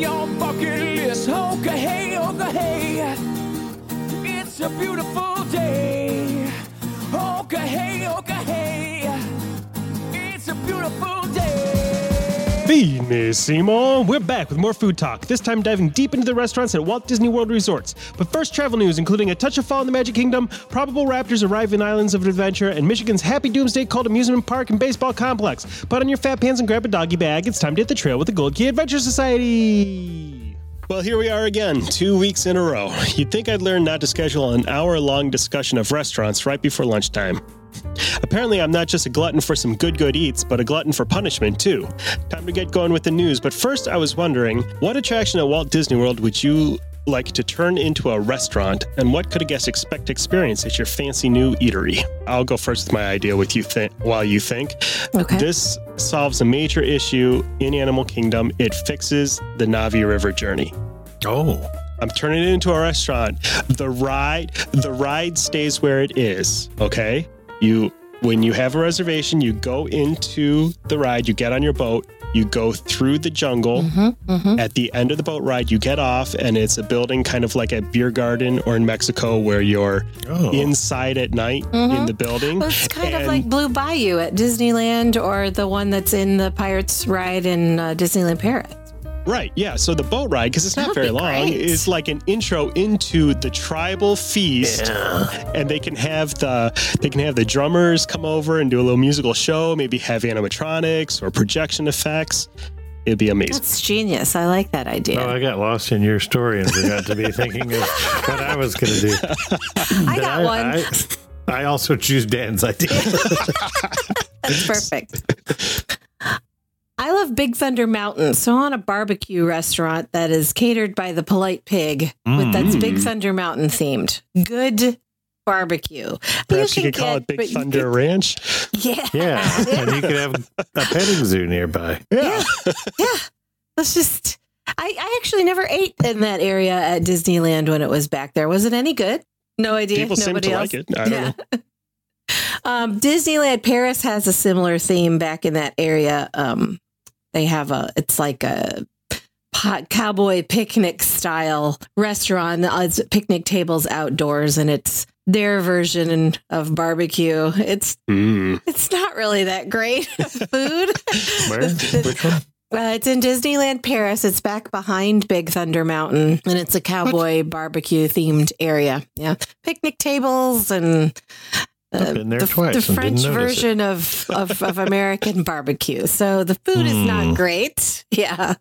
Your bucket list. Okay, hey, okay, hey. It's a beautiful day. Finissimo! We're back with more food talk, this time diving deep into the restaurants at Walt Disney World resorts. But first, travel news, including a touch of fall in the Magic Kingdom, probable raptors arrive in Islands of Adventure, and Michigan's Happy Doomsday called Amusement Park and Baseball Complex. Put on your fat pants and grab a doggy bag. It's time to hit the trail with the Gold Key Adventure Society! Well, here we are again, two weeks in a row. You'd think I'd learn not to schedule an hour long discussion of restaurants right before lunchtime. Apparently, I'm not just a glutton for some good, good eats, but a glutton for punishment, too. Time to get going with the news, but first, I was wondering what attraction at Walt Disney World would you like to turn into a restaurant, and what could a guest expect to experience at your fancy new eatery? I'll go first with my idea with you th- while you think. Okay. This solves a major issue in Animal Kingdom. It fixes the Na'vi River Journey. Oh, I'm turning it into a restaurant. The ride, the ride stays where it is. Okay. You, when you have a reservation, you go into the ride, you get on your boat, you go through the jungle. Mm-hmm, mm-hmm. At the end of the boat ride, you get off, and it's a building kind of like a beer garden or in Mexico where you're Oh. inside at night in mm-hmm. the building. Well, it's kind of like Blue Bayou at Disneyland or the one that's in the Pirates ride in uh, Disneyland Paris. Right, yeah. So the boat ride, because it's not very long, great. is like an intro into the tribal feast, and they can have the they can have the drummers come over and do a little musical show, maybe have animatronics or projection effects. It'd be amazing. That's genius. I like that idea. oh, I got lost in your story and forgot to be thinking of what I was going to do. I got one. I, I also choose Dan's idea. That's perfect. I love Big Thunder Mountain, so on a barbecue restaurant that is catered by the Polite Pig, with that's Mm. Big Thunder Mountain themed. Good barbecue. Perhaps you, can could call it Big Thunder could- Ranch. Yeah, yeah, and you could have a petting zoo nearby. Yeah. yeah. Let's just. I, I actually never ate in that area at Disneyland when it was back there. Was it any good? No idea. People seem Nobody to else. like it. I don't know. Um, Disneyland Paris has a similar theme back in that area. Um, they have a, it's like a pot, cowboy picnic style restaurant. It's picnic tables outdoors, and it's their version of barbecue. It's Mm. it's not really that great food. Where? Which one? Uh, it's in Disneyland Paris. It's back behind Big Thunder Mountain, and it's a cowboy barbecue themed area. Yeah, picnic tables and I've been there the, twice the and didn't French it. version of, of of American barbecue. So the food is Hmm. not great. Yeah,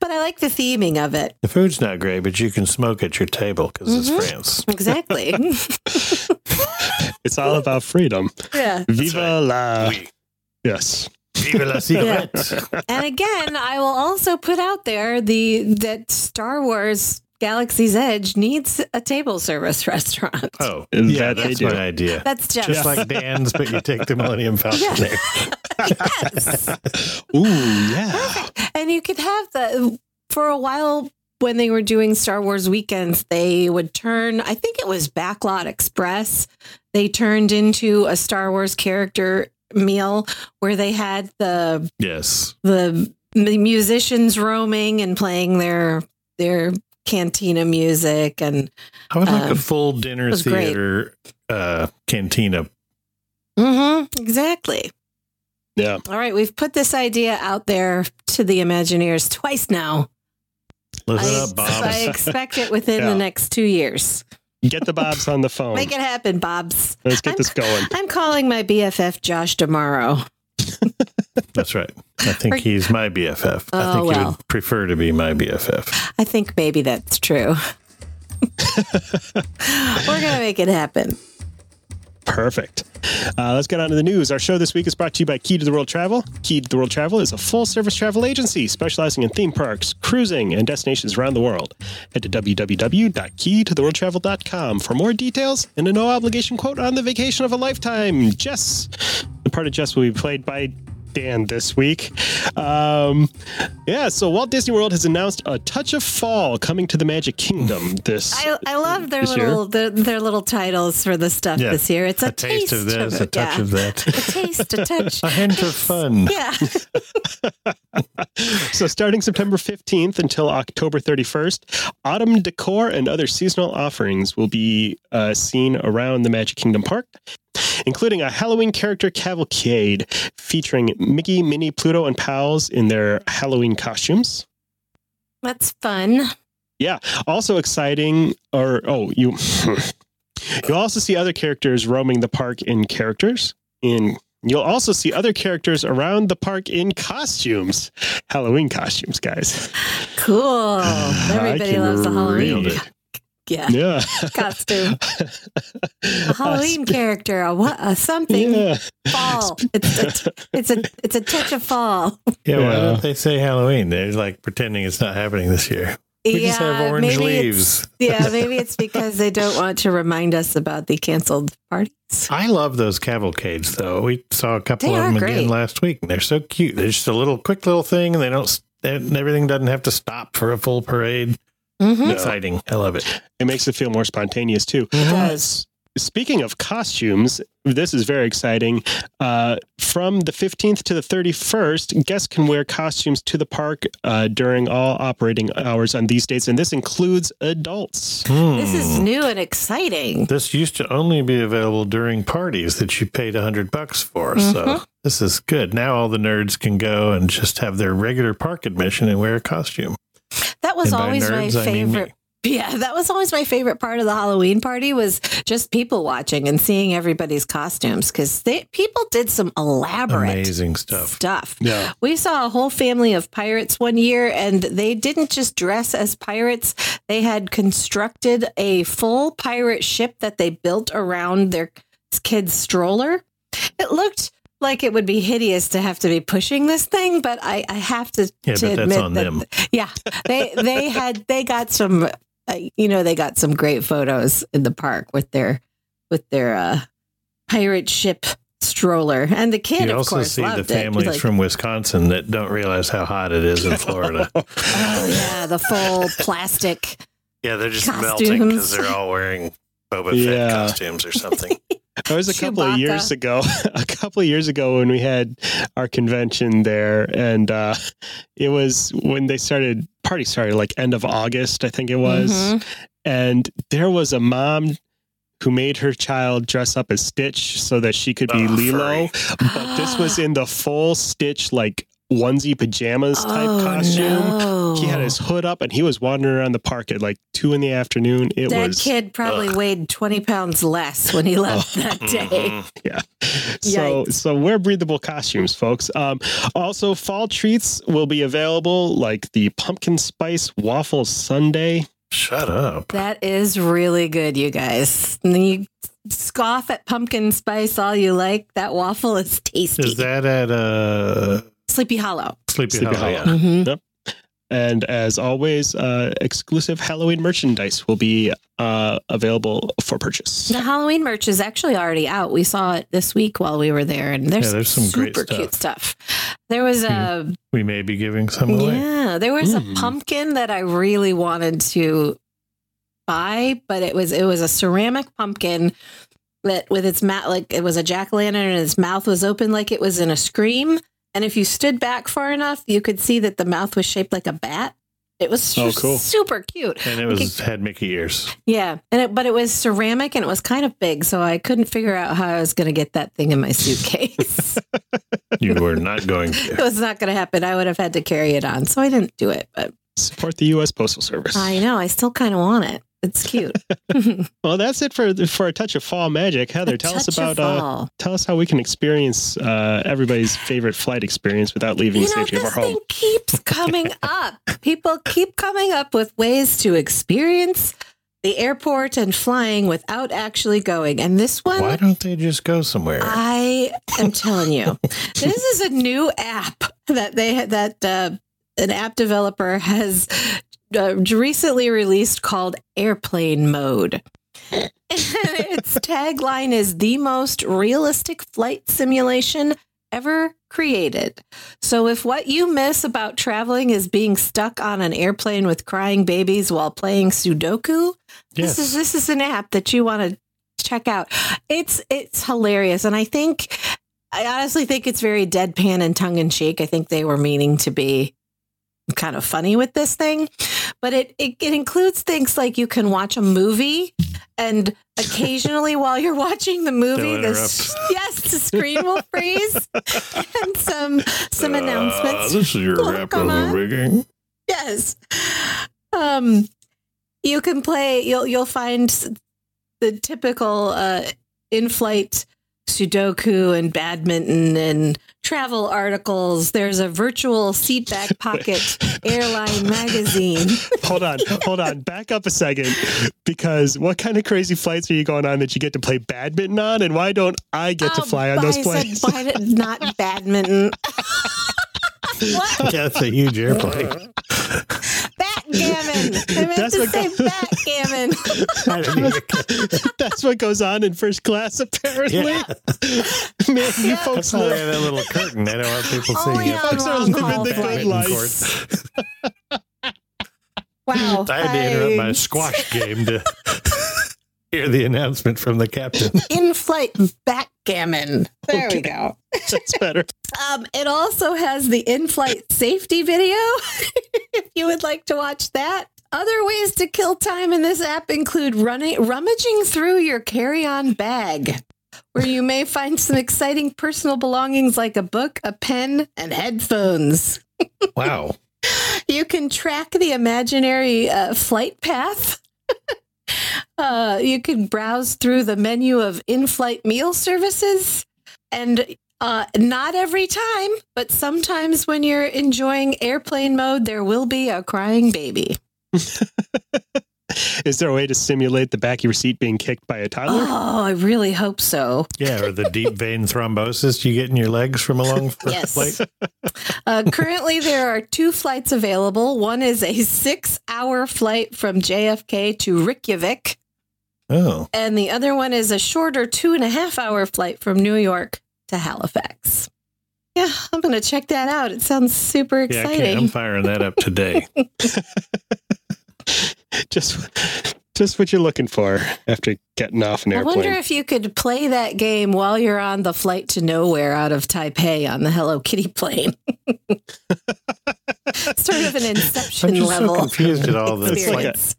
but I like the theming of it. The food's not great, but you can smoke at your table because Mhm. it's France. Exactly. It's all about freedom. yeah. Viva la. Oui. Yes. Viva la cigarette. And again, I will also put out there the that Star Wars Galaxy's Edge needs a table service restaurant. Oh, That yeah, they that's my idea. That's just Just like Dan's, but you take the Millennium Falcon Yeah. there. yes. Ooh, yeah. And you could have the for a while when they were doing Star Wars weekends, they would turn, I think it was Backlot Express. They turned into a Star Wars character meal where they had the Yes. the the musicians roaming and playing their their cantina music and I would like a Um, full dinner theater uh, cantina. Mm-hmm, exactly. Yeah. All right, we've put this idea out there to the Imagineers twice now. Listen I, up, Bob. I expect it within Yeah. the next two years. Get the Bobs on the phone. Make it happen, Bobs. Let's get I'm- this going. I'm calling my BFF Josh tomorrow. That's right. I think Or- he's my BFF. I Oh, think he well. would prefer to be my BFF. I think maybe that's true. We're gonna make it happen. Perfect. Uh, let's get on to the news. Our show this week is brought to you by Key to the World Travel. Key to the World Travel is a full service travel agency specializing in theme parks, cruising, and destinations around the world. Head to www.keytotheworldtravel.com for more details and a no obligation quote on the vacation of a lifetime. Jess, the part of Jess will be played by Dan this week. Um, yeah, so Walt Disney World has announced a touch of fall coming to the Magic Kingdom this. I, I love their little their, their little titles for the stuff Yeah. this year. It's a, a taste of this, a touch yeah. of that, a taste, a touch. a hint of fun. Yeah. so starting September 15th until October 31st, autumn decor and other seasonal offerings will be uh, seen around the Magic Kingdom Park, including a Halloween character cavalcade featuring Mickey, Minnie, Pluto, and pals in their Halloween costumes. That's fun. Yeah. Also exciting, or oh, you you'll also see other characters roaming the park in characters. In you'll also see other characters around the park in costumes, Halloween costumes, guys. Cool. Everybody loves the Halloween. Read it. Yeah. Yeah. Costume. A Halloween character. A what? A something. Yeah. Fall. It's a, it's a it's a touch of fall. Yeah, why don't they say Halloween? They're like pretending it's not happening this year. We just have orange maybe leaves. It's, yeah, maybe it's because they don't want to remind us about the canceled parties. I love those cavalcades, though. We saw a couple They of them great. again last week, and they're so cute. They're just a little quick little thing, and they don't. they- Everything doesn't have to stop for a full parade. Mm-hmm. Exciting! I love it. It makes it feel more spontaneous too. It does. Speaking of costumes, this is very exciting. Uh, from the 15th to the 31st, guests can wear costumes to the park uh, during all operating hours on these dates, and this includes adults. This is Hmm. new and exciting. This used to only be available during parties that you paid a hundred bucks for. So Mhm. this is good. Now all the nerds can go and just have their regular park admission and wear a costume. That was And always my nerds, I mean favorite. Yeah, that was always my favorite part of the Halloween party was just people watching and seeing everybody's costumes because they people did some elaborate Amazing stuff. stuff. Yeah. We saw a whole family of pirates one year, and they didn't just dress as pirates. They had constructed a full pirate ship that they built around their kid's stroller. It looked like it would be hideous to have to be pushing this thing, but I, I have to, Yeah, to but that's admit on that, them. yeah, they they had they got some, uh, you know, they got some great photos in the park with their with their uh, pirate ship stroller, and the kid, You of also course, see the loved families. Like, from Wisconsin that don't realize how hot it is in Florida. Oh yeah, the full plastic. yeah, they're just Costumes. melting because they're all wearing Boba Yeah. Fett costumes or something. That was a couple of years ago. A couple of years ago when we had our convention there, and uh, it was when they started. Party started like end of August, I think it was, Mhm. and there was a mom who made her child dress up as Stitch so that she could be Oh, Lilo. But this was in the full Stitch like onesie pajamas type Oh, costume. no. He had his hood up and he was wandering around the park at like two in the afternoon. It was. that was kid probably ugh. weighed twenty pounds less when he left that day. Mhm. yeah. So Yikes. so wear breathable costumes, folks. Um, also, fall treats will be available, like the pumpkin spice waffle sundae. Shut up. That is really good, you guys. And you scoff at pumpkin spice all you like. That waffle is tasty. Is that at uh, Sleepy Hollow. Sleepy, Sleepy Hollow? Hollow. Mhm. And as always, uh, exclusive Halloween merchandise will be uh, available for purchase. The Halloween merch is actually already out. We saw it this week while we were there, and there's, Yeah, there's some super great cute stuff. There was a We may be giving some away. yeah, there was Mm. a pumpkin that I really wanted to buy, but it was it was a ceramic pumpkin that with its mat like it was a jack o' lantern and its mouth was open like it was in a scream. And if you stood back far enough, you could see that the mouth was shaped like a bat. It was Oh, cool. super cute. And it was had Mickey ears. Yeah, and it, but it was ceramic and it was kind of big, so I couldn't figure out how I was going to get that thing in my suitcase. You were not going to. it was not going to happen. I would have had to carry it on, so I didn't do it. But Support the U.S. Postal Service. I know I still kind of want it. It's cute. Well, that's it for for a touch of fall magic. Heather, A tell us about uh, tell us how we can experience uh, everybody's favorite flight experience without leaving you the know, safety of our this home. thing keeps coming up. People keep coming up with ways to experience the airport and flying without actually going. And this one, Why don't they just go somewhere? I am telling you, this is a new app that they that uh, an app developer has uh, recently released called Airplane Mode. Its tagline is the most realistic flight simulation ever created. So if what you miss about traveling is being stuck on an airplane with crying babies while playing Sudoku, yes. this is this is an app that you want to check out. It's it's hilarious, and I think I honestly think it's very deadpan and tongue in cheek. I think they were meaning to be kind of funny with this thing, but it, it it includes things like you can watch a movie, and occasionally while you're watching the movie, this yes, the screen will freeze, and some some announcements. Uh, this is your will rap on. rigging. Yes. Um, you can play. You'll you'll find the typical uh, in-flight Sudoku and badminton and travel articles. There's a virtual seatback pocket airline magazine. hold on, hold on. Back up a second, because what kind of crazy flights are you going on that you get to play badminton on, and why don't I get to Oh, fly on those I planes? said not badminton. what? Yeah, it's a huge airplane. Backgammon. I meant That's to what say goes- backgammon. I didn't even- That's what goes on in first class, apparently. Yeah. Man, you Yeah. folks That's live. have that little curtain. They don't want people seeing on it. Folks are living the good life. Wow. I had to interrupt my squash game to hear the announcement from the captain. in-flight backgammon. There we go. That's better. Um, it also has the in-flight safety video. if you would like to watch that. Other ways to kill time in this app include running, rummaging through your carry-on bag, where you may find some exciting personal belongings like a book, a pen, and headphones. Wow. You can track the imaginary uh, flight path. Uh, you can browse through the menu of in flight meal services. And uh, not every time, but sometimes when you're enjoying airplane mode, there will be a crying baby. Is there a way to simulate the back of your seat being kicked by a toddler? Oh, I really hope so. Yeah, or the deep vein thrombosis you get in your legs from a long Yes. flight. Uh, currently, there are two flights available. One is a six hour flight from JFK to Reykjavik. Oh, and the other one is a shorter two and a half hour flight from New York to Halifax. Yeah, I'm going to check that out. It sounds super yeah, I exciting. I'm firing that up today. Just, just what you're looking for after getting off an airplane. I wonder if you could play that game while you're on the flight to nowhere out of Taipei on the Hello Kitty plane. sort of an inception I'm Inception just level so confused at all the like experience.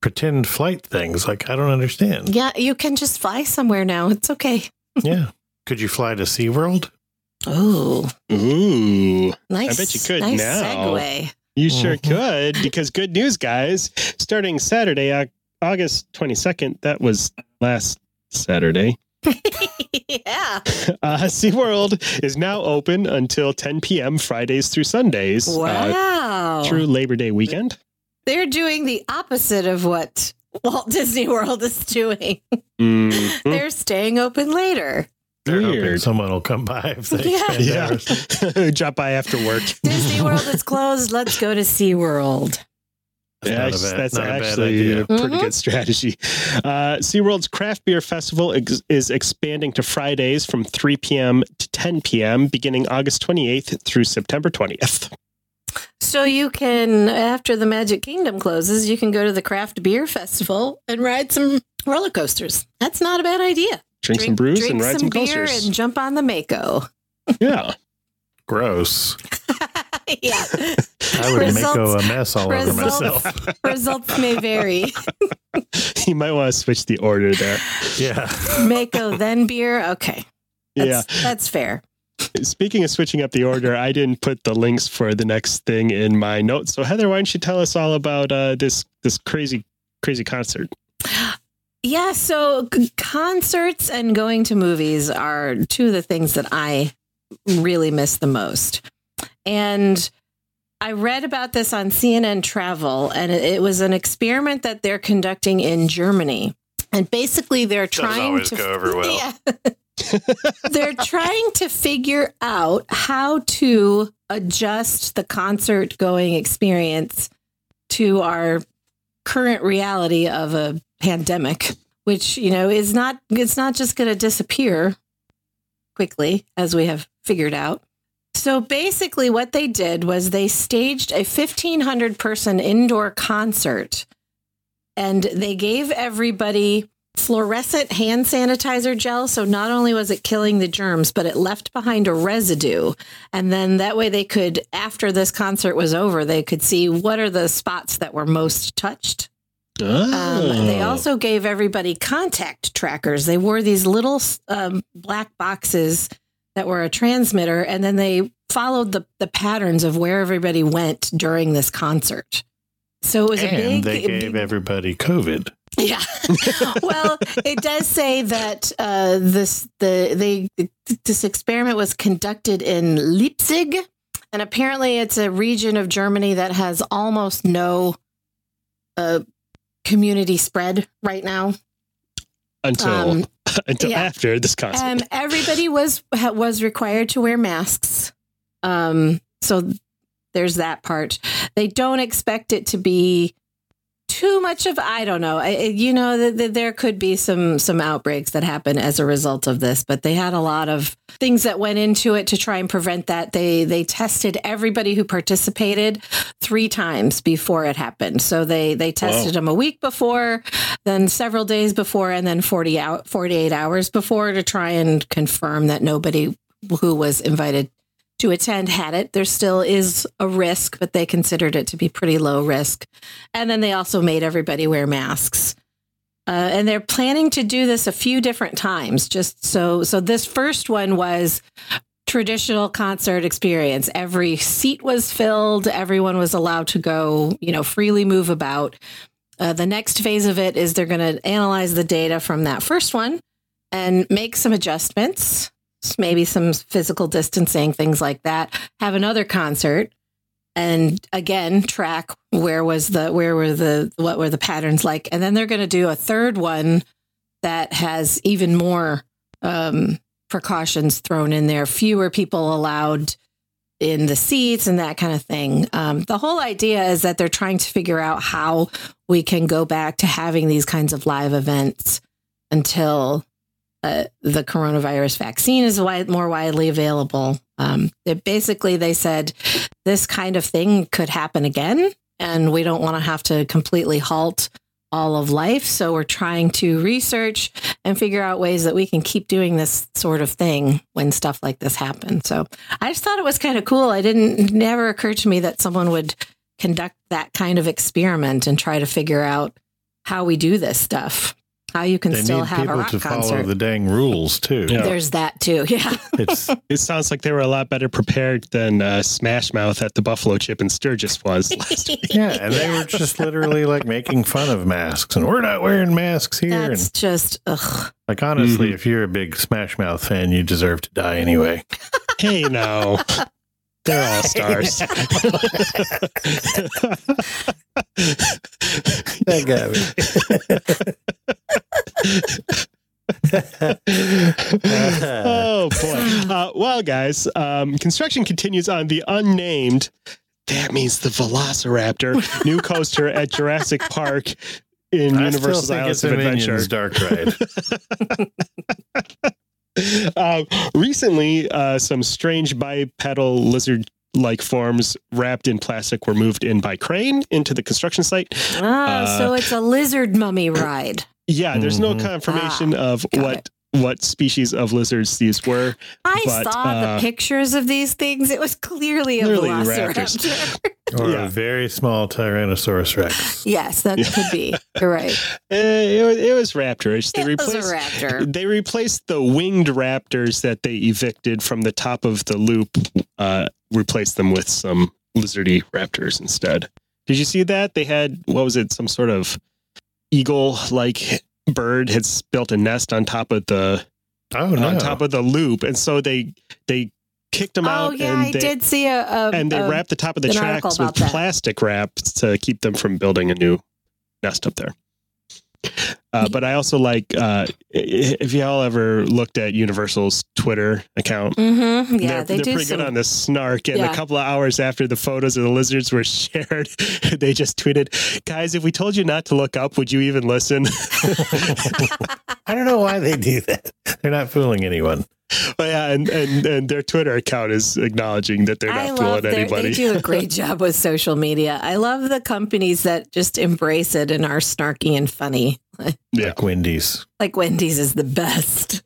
pretend flight things. Like I don't understand. yeah, you can just fly somewhere now. It's okay. Yeah. Could you fly to SeaWorld? Oh, Ooh, nice. I bet you could nice now. segue. You sure Mhm. could. Because good news, guys. Starting Saturday, August 22nd, that was last Saturday. yeah. Uh, SeaWorld is now open until 10 p.m. Fridays through Sundays uh, Wow. through Labor Day weekend. They're doing the opposite of what Walt Disney World is doing. Mhm. They're staying open later. They're hoping someone will come by if they Yeah. expand Yeah. Drop by after work. Disney World is closed. Let's go to SeaWorld. That's Yeah, that's, bad- that's not a actually a pretty Mhm. good strategy. Uh, SeaWorld's Craft Beer Festival ex- is expanding to Fridays from 3 p.m. to 10 p.m. beginning August 28th through September 20th. So you can, after the Magic Kingdom closes, you can go to the Craft Beer Festival and ride some roller coasters. That's not a bad idea. Drink, some brews drink and ride some, beer coasters. and jump on the Mako. yeah. Gross. yeah. I would make Results- a mess all over myself. Results may vary. You might want to switch the order there. Yeah. Mako, then beer. Okay. That's, yeah. That's fair. Speaking of switching up the order, I didn't put the links for the next thing in my notes. So Heather, why don't you tell us all about uh, this this crazy crazy concert? Yeah, so c- concerts and going to movies are two of the things that I really miss the most. And I read about this on CNN Travel, and it, it was an experiment that they're conducting in Germany. And basically, they're trying always to go over well. Yeah. they're trying to figure out how to adjust the concert going experience to our current reality of a pandemic, which you know is not it's not just going to disappear quickly as we have figured out. So basically, what they did was they staged a 1,500 person indoor concert and they gave everybody fluorescent hand sanitizer gel. So not only was it killing the germs, but it left behind a residue. And then that way they could, after this concert was over, they could see what are the spots that were most touched. Um, they Oh. also gave everybody contact trackers. They wore these little um, black boxes that were a transmitter, and then they followed the, the patterns of where everybody went during this concert. So it was a and big, they gave big- everybody COVID. yeah. well, it does say that uh, this the they this experiment was conducted in Leipzig, and apparently it's a region of Germany that has almost no uh, community spread right now. until Um, until yeah. after this concert. um, everybody was was required to wear masks. Um, so there's that part. They don't expect it to be too much of I don't know. You know, that th- there could be some some outbreaks that happen as a result of this, but they had a lot of things that went into it to try and prevent that. They they tested everybody who participated three times before it happened. So they they tested them a week before, then several days before, and then 40 out 48 hours before to try and confirm that nobody who was invited to attend had it. There still is a risk, but they considered it to be pretty low risk. And then they also made everybody wear masks. Uh, and they're planning to do this a few different times. Just so, so this first one was traditional concert experience. Every seat was filled. Everyone was allowed to go, you know, freely move about. Uh, the next phase of it is they're going to analyze the data from that first one and make some adjustments, maybe some physical distancing, things like that. Have another concert. And again track where was the where were the what were the patterns like. And then they're going to do a third one that has even more um, precautions thrown in there. Fewer people allowed in the seats and that kind of thing. Um, the whole idea is that they're trying to figure out how we can go back to having these kinds of live events until uh, the coronavirus vaccine is wide, more widely available. Um, it basically, they said this kind of thing could happen again, and we don't want to have to completely halt all of life. So we're trying to research and figure out ways that we can keep doing this sort of thing when stuff like this happens. So I just thought it was kind of cool. I didn't never occurred to me that someone would conduct that kind of experiment and try to figure out how we do this stuff. How you can They still need have a people rock to follow the dang rules too. Yeah. There's that too. Yeah. It's it sounds like they were a lot better prepared than uh, Smash Mouth at the Buffalo Chip and Sturgis was. last week. yeah, and they were just literally like making fun of masks, and we're not wearing masks here. That's and just ugh. like honestly, Mhm. if you're a big Smash Mouth fan, you deserve to die anyway. hey, now they're all stars. That got oh boy! Uh, well, guys, um, construction continues on the unnamed. That means the Velociraptor new coaster at Jurassic Park in I Universal's Islands of Adventure. Minions Dark Ride. um, recently, uh, some strange bipedal lizard like forms wrapped in plastic were moved in by crane into the construction site. Ah, Uh, so it's a lizard mummy ride. Yeah, there's no Mhm. confirmation of got what what species of lizards these were. I but, saw uh, the pictures of these things. It was clearly a Clearly velociraptor. or Yeah. a very small Tyrannosaurus Rex. yes, that could be. You're right. Uh, it, was, it was raptorish. They It was a replaced raptor. they replaced the winged raptors that they evicted from the top of the loop. Uh, replaced them with some lizardy raptors instead. Did you see that? They had what was it? Some sort of eagle like bird had built a nest on top of the Oh no! on top of the loop, and so they they kicked them Oh out. yeah, and I they, did see a, a And they a- wrapped the top of the tracks with that. plastic wrap to keep them from building a new nest up there. Uh, but I also like uh, if y'all ever looked at Universal's Twitter account, Mhm, Yeah, they're, they they're do pretty some. good on the snark. And Yeah. a couple of hours after the photos of the lizards were shared, they just tweeted, "Guys, if we told you not to look up, would you even listen?" I don't know why they do that. They're not fooling anyone. But yeah, and, and and their Twitter account is acknowledging that they're I not love fooling their, anybody. they do a great job with social media. I love the companies that just embrace it and are snarky and funny. yeah. Like Wendy's. Like Wendy's is the best.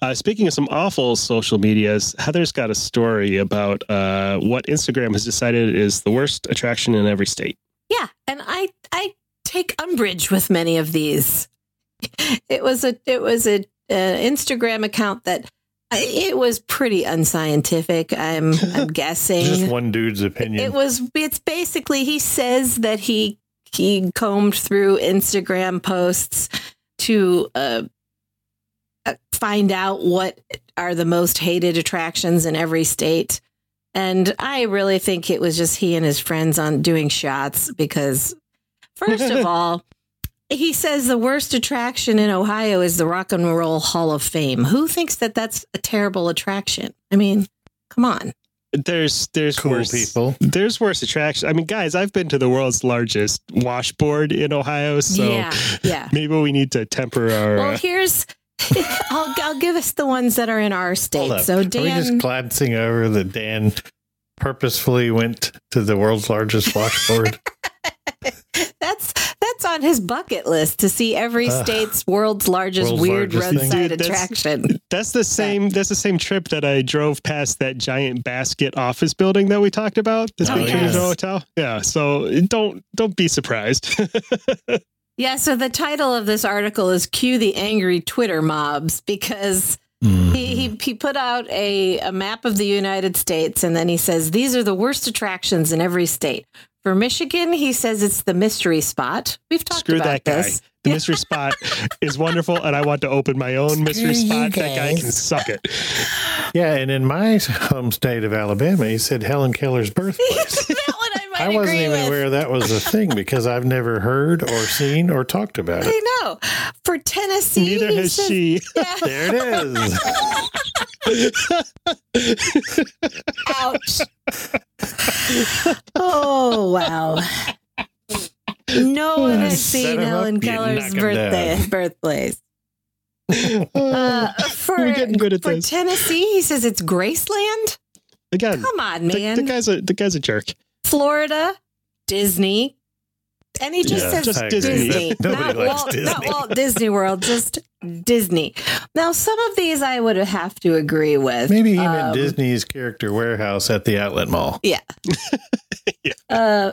Uh, speaking of some awful social medias, Heather's got a story about uh, what Instagram has decided is the worst attraction in every state. Yeah, and I I take umbrage with many of these. It was a it was a an Instagram account that it was pretty unscientific. I'm I'm guessing. Just one dude's opinion. It was. It's basically he says that he he combed through Instagram posts to uh, uh, find out what are the most hated attractions in every state. And I really think it was just he and his friends on doing shots because, first of all, he says the worst attraction in Ohio is the Rock and Roll Hall of Fame. Who thinks that that's a terrible attraction? I mean, come on. There's there's cool worse people. There's worse attractions. I mean, guys, I've been to the world's largest washboard in Ohio, so yeah, yeah. maybe we need to temper our. Well, here's I'll I'll give us the ones that are in our Hold state. up. So Are we just glancing over that Dan purposefully went to the world's largest washboard? that's that's on his bucket list to see every Ugh. state's world's largest World's weird largest roadside Dude, attraction. that's the same. That's the same trip that I drove past that giant basket office building that we talked about. That's Oh, been turned into a yes. hotel. Yeah. So don't don't be surprised. Yeah, so the title of this article is Cue the Angry Twitter Mobs because Mm. he, he, he put out a, a map of the United States and then he says these are the worst attractions in every state. For Michigan, he says it's the mystery spot. We've talked Screw about that guy. this. The mystery spot is wonderful, and I want to open my own mystery Screw you spot. That guy can suck it. Yeah, and in my home state of Alabama, he said Helen Keller's birthplace. I wasn't even with. aware that was a thing because I've never heard or seen or talked about it. I know. For Tennessee, Neither has says- she. Yeah. There it is. Ouch. oh wow. No one has seen seen 'em up, Helen Keller's birthday birthplace. Uh, for We're getting good at for this. Tennessee, he says it's Graceland. Again, Come on, the, man. the guy's a the guy's a jerk. Florida, Disney, and he just Yeah, says just. Disney, Nobody not likes Walt, Disney. not Walt Disney World, just Disney. Now, some of these I would have to agree with. Maybe even Um, Disney's character warehouse at the outlet mall. Yeah. Uh,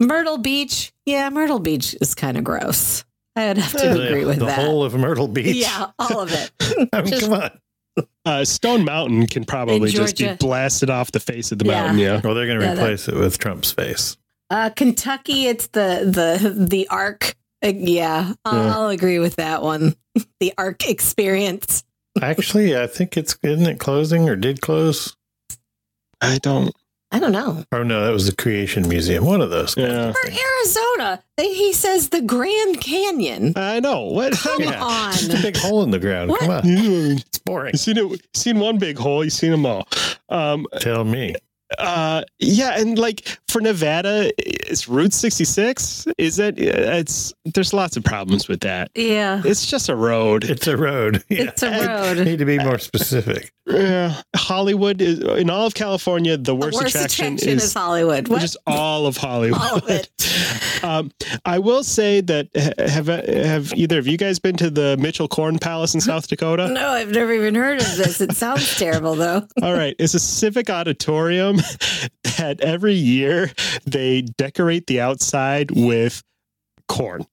Myrtle Beach. Yeah, Myrtle Beach is kind of gross. I would have to The- agree with the that. whole of Myrtle Beach. Yeah, all of it. I mean, Just- come on. Uh, Stone Mountain can probably just be blasted off the face of the Yeah. mountain. Yeah. Well, they're going to Yeah, that- replace it with Trump's face. Uh, Kentucky, it's the the the Ark. Uh, yeah, I'll, Yeah. I'll agree with that one. The Ark experience. Actually, I think it's isn't it closing or did close? I don't. I don't know. Oh no, that was the Creation Museum. One of those. Yeah. For Arizona, they, he says the Grand Canyon. I know. What? Come Yeah. on. Just a big hole in the ground. What? Come on, You've it's boring. seen it. Seen one big hole. You've seen them all. Um, Tell me. uh, yeah, and like for Nevada, it's Route 66. Is it? It's there's lots of problems with that. Yeah, It's just a road. It's a road. Yeah. it's a road. Need to be more specific. Yeah. Hollywood is in all of California. The The worst, worst attraction, attraction is, is Hollywood. What? just all of Hollywood. all of it. Um, I will say that have have either of you guys been to the Mitchell Corn Palace in South Dakota? No, I've never even heard of this. It sounds terrible, though. All right, it's a civic auditorium that every year they decorate the outside with corn,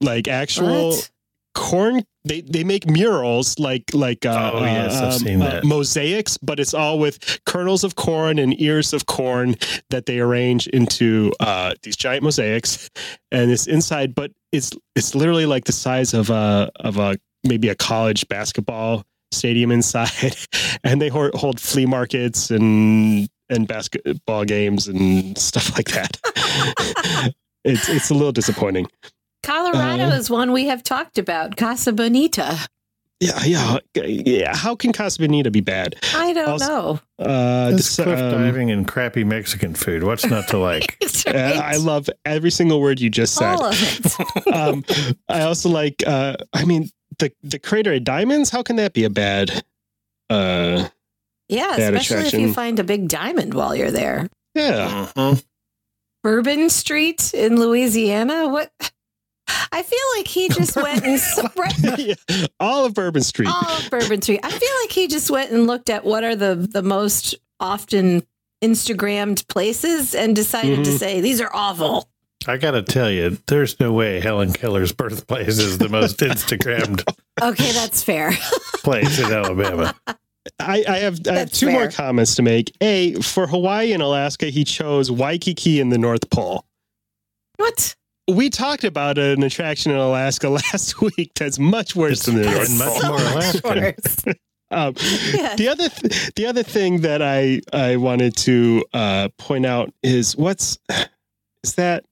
like actual What? corn. They they make murals like like uh, Oh, yes, I've uh, seen uh, that. mosaics, but it's all with kernels of corn and ears of corn that they arrange into uh, these giant mosaics, and it's inside, but it's it's literally like the size of a of a maybe a college basketball stadium inside, and they hor- hold flea markets and and basketball games and stuff like that. it's it's a little disappointing. Colorado Uh, is one we have talked about. Casa Bonita. Yeah, yeah, yeah. How can Casa Bonita be bad? I don't Also- know. Uh, It's this, cliff um, diving and crappy Mexican food. What's not to like? It's uh, right. I love every single word you just said. all of it. um, I also like. Uh, I mean, the the crater of diamonds. How can that be a bad? Uh, Yeah, Bad especially if you find a big diamond while you're there. yeah. Mhm. Bourbon Street in Louisiana. What? I feel like he just went and right, Yeah, all of Bourbon Street. all of Bourbon Street. I feel like he just went and looked at what are the the most often Instagrammed places and decided to Mhm. say these are awful. I gotta tell you, there's no way Helen Keller's birthplace is the most Instagrammed Okay, that's fair. place in Alabama. I, I have I have That's two more comments to make. A for Hawaii and Alaska, he chose Waikiki in the North Pole. what? We talked about an attraction in Alaska last week that's much worse It's than the North much Pole. more Alaskan. Worse. Um, Yeah. The other th- the other thing that I I wanted to uh, point out is what's is that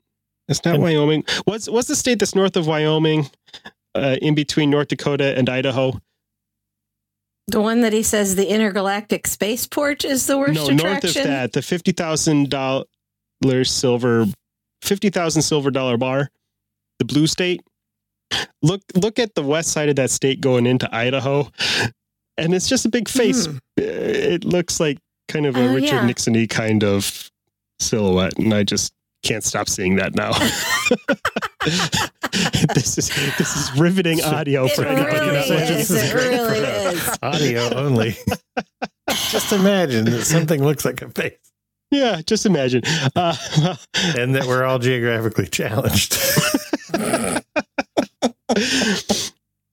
it's not And- Wyoming. What's what's the state that's north of Wyoming, uh, in between North Dakota and Idaho? The one that he says the intergalactic space port is the worst no, attraction. north of that, the fifty thousand dollar silver, fifty thousand silver dollar bar, the blue state. Look, look at the west side of that state going into Idaho, and it's just a big face. Hmm. It looks like kind of a Oh, Richard yeah. Nixon-y kind of silhouette, and I just can't stop seeing that now. this is this is riveting audio It for anybody really else. is. This It great really for is. Audio only. Just imagine that something looks like a face Yeah, just imagine. Uh, and that we're all geographically challenged.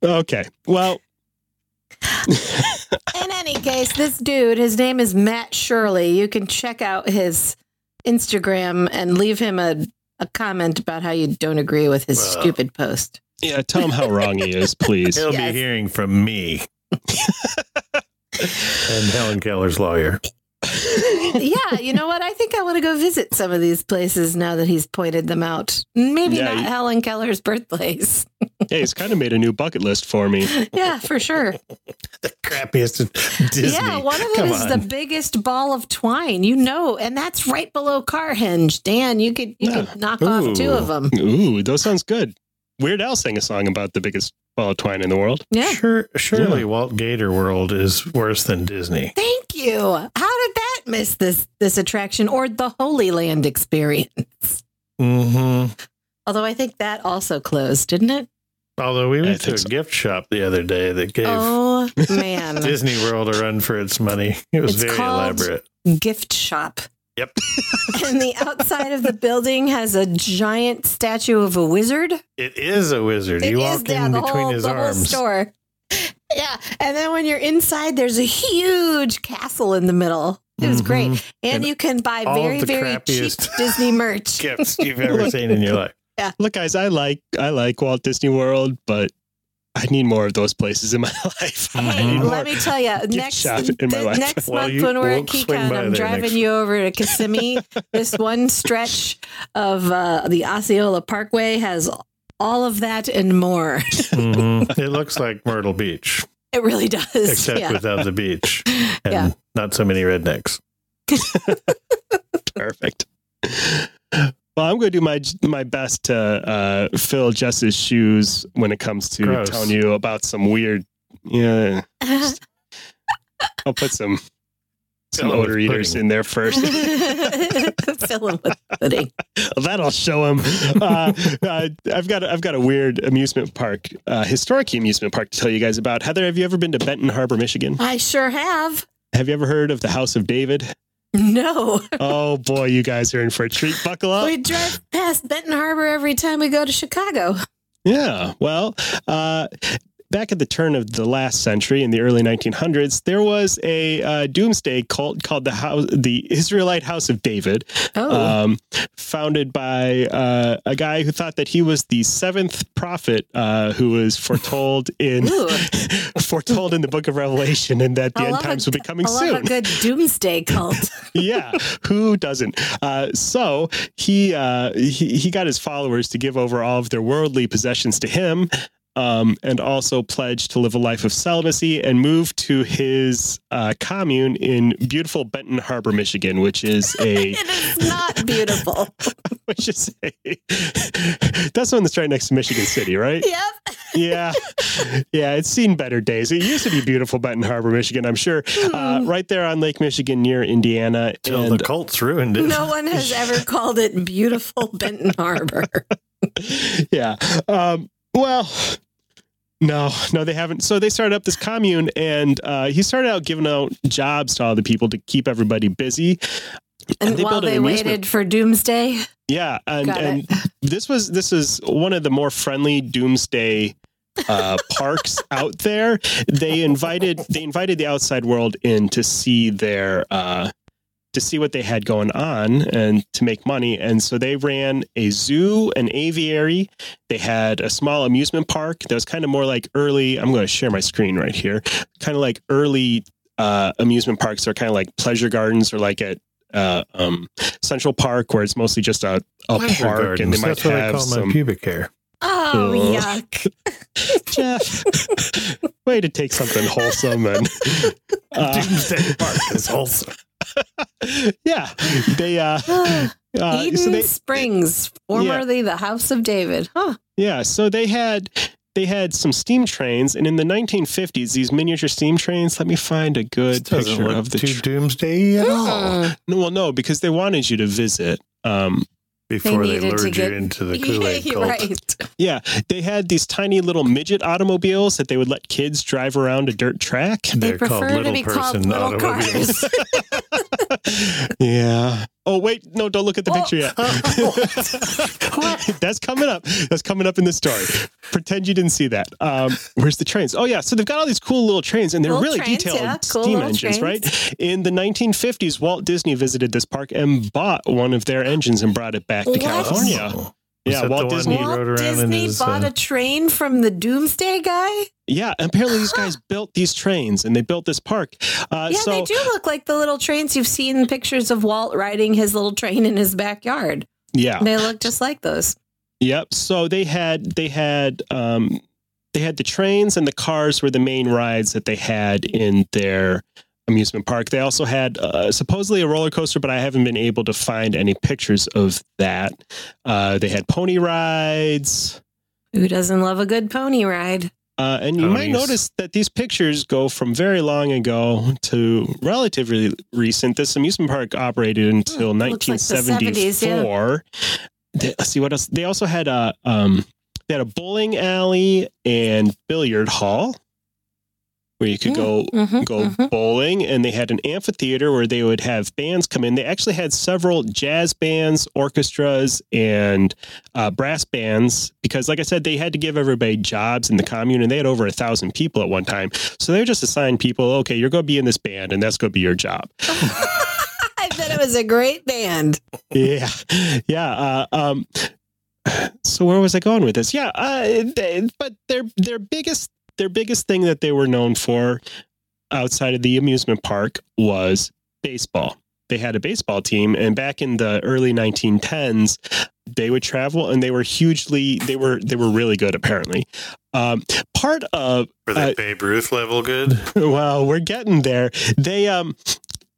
okay, well. In any case, this dude, his name is Matt Shirley. You can check out his Instagram and leave him a, a comment about how you don't agree with his Well. stupid post. Yeah, tell him how wrong he is, please. He'll Yes. be hearing from me and Helen Keller's lawyer. yeah, you know what? I think I want to go visit some of these places now that he's pointed them out. Maybe Yeah, not you- Helen Keller's birthplace. hey, it's kind of made a new bucket list for me. Yeah, for sure. The crappiest Disney. Yeah, one of them Come is on. the biggest ball of twine, you know, and that's right below Carhenge. Dan, you could you could knock off two of them. Ooh, those sounds good. Weird Al sang a song about the biggest ball of twine in the world. Yeah. Sure, surely Yeah. Walt Gator World is worse than Disney. Thank you. How did that miss this this attraction or the Holy Land experience? Mm-hmm. Although I think that also closed, didn't it? Although we went to a so. gift shop the other day that gave Oh man. Disney World a run for its money. It was It's very elaborate. Gift shop. Yep. and the outside of the building has a giant statue of a wizard. It is a wizard. It you is, walk yeah, in the between whole, his the whole arms. store. Yeah. And then when you're inside, there's a huge castle in the middle. It was Mhm. great. And, And you can buy very, very cheap Disney merch. Gifts you've ever seen in your life. Look, guys, I like I like Walt Disney World, but I need more of those places in my life. I Hey, need Mhm. let me tell you, next in my the- life. next Well, month you when we're at won't KeyCon, I'm driving you over to Kissimmee. this one stretch of uh, the Osceola Parkway has all of that and more. Mhm. It looks like Myrtle Beach, It really does. except yeah. without the beach and Yeah. not so many rednecks. Perfect. Well, I'm going to do my my best to uh, fill Jess's shoes when it comes to Gross. telling you about some weird. Yeah, I'll put some some Fill 'em odor eaters pudding. in there first. Fill him with pudding. That'll show him. Uh, uh, I've got I've got a weird amusement park, uh, historic amusement park to tell you guys about. Heather, have you ever been to Benton Harbor, Michigan? I sure have. Have you ever heard of the House of David? No. Oh boy, you guys are in for a treat. Buckle up. We drive past Benton Harbor every time we go to Chicago. Yeah. Well, uh, back at the turn of the last century in the early 1900s, there was a uh, doomsday cult called the House, the Israelite House of David, Oh, um, founded by uh, a guy who thought that he was the seventh prophet uh, who was foretold in foretold in the Book of Revelation, and that the I end times a- would be coming I soon a good doomsday cult. yeah, who doesn't? Uh, so he, uh, he he got his followers to give over all of their worldly possessions to him, um, and also pledged to live a life of celibacy and move to his uh, commune in beautiful Benton Harbor, Michigan, which is a it is not beautiful. which is a that's the one that's right next to Michigan City, right? yep. yeah, yeah, it's seen better days. It used to be beautiful Benton Harbor, Michigan. I'm sure, uh, right there on Lake Michigan near Indiana. Till and the Colts ruined it. No one has ever called it beautiful Benton Harbor. yeah. Um, well, no, no, they haven't. So they started up this commune, and uh, he started out giving out jobs to all the people to keep everybody busy. And, they while built an they waited for doomsday, Yeah, and and this was this is one of the more friendly doomsday uh, parks out there. They invited they invited the outside world in to see their uh, to see what they had going on and to make money. And so they ran a zoo, an aviary. They had a small amusement park that was kind of more like early. I'm going to share my screen right here. Kind of like early uh, amusement parks are kind of like pleasure gardens or like at uh, um, Central Park, where it's mostly just a, a Pleasure park, and they might That's what I have call some. my pubic hair. Oh Oh. yuck! Jeff, way to take something wholesome and uh, Doomsday Park is wholesome. yeah, they uh, uh Eden so they Springs, formerly the House of David. Huh? yeah, so they had they had some steam trains, and in the 1950s, these miniature steam trains. Let me find a good This picture look of the. too tr- doomsday at all. Mm. no, well, no, because they wanted you to visit. Um, Before they, needed to lured you get- into the Yeah, Kool-Aid you're cult. right. yeah, they had these tiny little midget automobiles that they would let kids drive around a dirt track. They They're called prefer to little be called person little automobiles. cars. yeah. Oh wait, no, don't look at the Oh. picture yet. That's coming up. That's coming up in the story. Pretend you didn't see that. Um, where's the trains? Oh yeah, so they've got all these cool little trains, and they're Little really trains, detailed yeah, cool steam engines, trains. right? In the 1950s, Walt Disney visited this park and bought one of their engines and brought it back to What? California. Oh. Yeah, Was that Walt Disney- Walt rode around in Disney his, bought uh, a train from the Doomsday guy. Yeah, and apparently these guys built these trains and they built this park. Uh, Yeah, so they do look like the little trains you've seen pictures of Walt riding his little train in his backyard. yeah, They look just like those. Yep. So they had they had um they had the trains and the cars were the main rides that they had in their amusement park. They also had uh, supposedly a roller coaster, but I haven't been able to find any pictures of that. Uh, they had pony rides. Who doesn't love a good pony ride? Uh, and you might Ponies. notice that these pictures go from very long ago to relatively recent. This amusement park operated until Hmm, looks like the 1974. They- let's see what else. They also had a um, they had a bowling alley and billiard hall where you could go Mhm, go mhm. bowling and they had an amphitheater where they would have bands come in. They actually had several jazz bands orchestras and uh, brass bands because like i said they had to give everybody jobs in the commune and they had over a thousand people at one time. So they would just assign people okay you're going to be in this band and that's going to be your job. I bet it was a great band. yeah. Yeah uh, um so where was i going with this? Yeah uh, they, but their their biggest their biggest thing that they were known for outside of the amusement park was baseball they had a baseball team and back in the early 1910s they would travel and they were hugely they were they were really good apparently um, part of Were they Uh, Babe Ruth level good? well, we're getting there. They um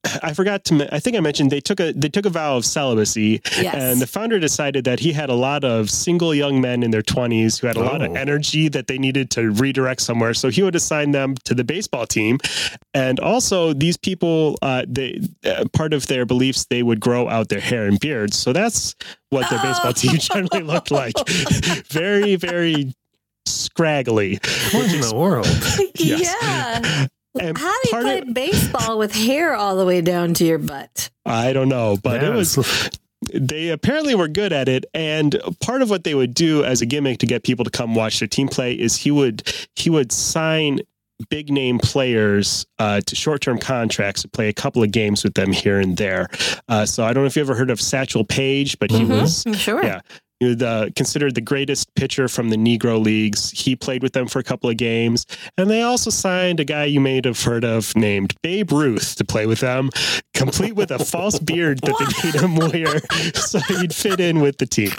I forgot to. I think I mentioned they took a they took a vow of celibacy, Yes. and the founder decided that he had a lot of single young men in their twenties who had a lot of Oh. energy that they needed to redirect somewhere. So he would assign them to the baseball team, and also these people, uh, they uh, part of their beliefs they would grow out their hair and beards. So that's what their baseball team generally looked like. very very scraggly. What in the world? Yes. Yeah. And How do you play of- baseball with hair all the way down to your butt? I don't know, but it was they apparently were good at it and part of what they would do as a gimmick to get people to come watch their team play is he would he would sign big name players uh, to short term contracts to play a couple of games with them here and there. Uh, so I don't know if you ever heard of Satchel Paige, but he Mhm, was sure. yeah. He was, uh, considered the greatest pitcher from the Negro leagues. He played with them for a couple of games, and they also signed a guy you may have heard of named Babe Ruth to play with them, complete with a false beard that they made him wear, so he'd fit in with the team.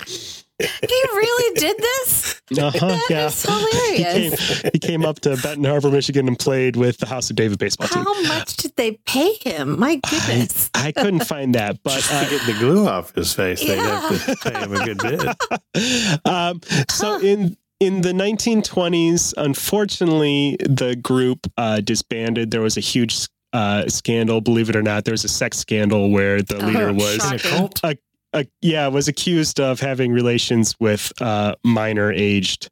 He really did this? Uh-huh, That yeah. is He came, hilarious. he came up to Benton Harbor, Michigan, and played with the House of David baseball team. How much did they pay him? My goodness. I couldn't find that, but to uh, get the glue off his face, they'd Yeah. have to pay him a good bit. um, so in in the 1920s, unfortunately, the group uh, disbanded. There was a huge uh, scandal. Believe it or not, there was a sex scandal where the Oh, leader was, shocking. In a cult? Uh, yeah, was accused of having relations with uh, minor aged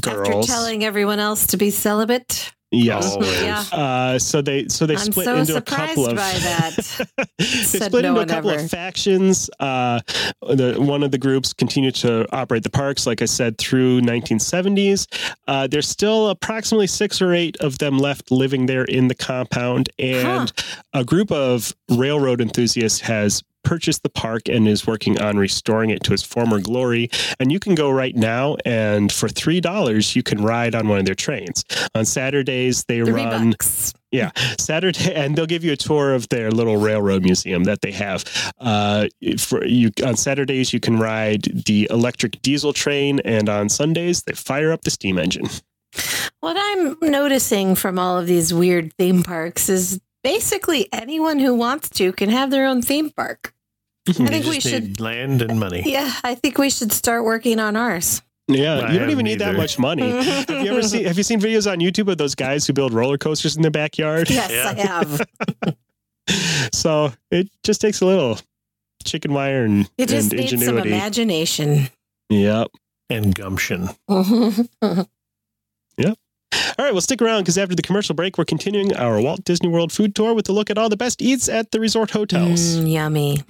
girls. After girls. telling everyone else to be celibate. yes. Yeah. Uh, so they so they I'm split so into a couple of by that. they split no into a couple ever. of factions. Uh, the one of the groups continued to operate the parks, like I said, through 1970s. Uh, there's still approximately six or eight of them left living there in the compound, and a group of railroad enthusiasts has purchased the park and is working on restoring it to its former glory. And you can go right now, and for three dollars, you can ride on one of their trains. On Saturdays, they Three run. bucks. Yeah, Saturday, and they'll give you a tour of their little railroad museum that they have. Uh, for you on Saturdays, you can ride the electric diesel train, and on Sundays, they fire up the steam engine. What I'm noticing from all of these weird theme parks is basically anyone who wants to can have their own theme park. I think we should. land and money. Yeah, I think we should start working on ours. Yeah, I you don't even haven't need that much money. have you ever seen? Have you seen videos on YouTube of those guys who build roller coasters in their backyard? Yes, Yeah. I have. So it just takes a little chicken wire and, It just and needs some imagination. Yep. And gumption. Yep. All right, well, stick around because after the commercial break, we're continuing our Walt Disney World food tour with a look at all the best eats at the resort hotels. Mm, yummy.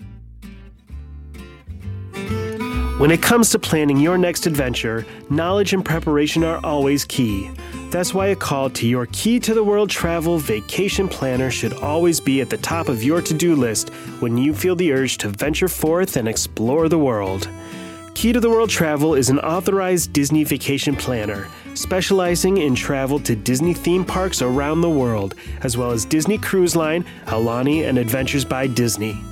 When it comes to planning your next adventure, knowledge and preparation are always key. That's why a call to your Key to the World travel vacation planner should always be at the top of your to do list when you feel the urge to venture forth and explore the world. Key to the World Travel is an authorized Disney vacation planner, specializing in travel to Disney theme parks around the world, as well as Disney Cruise Line, Aulani, and Adventures by Disney.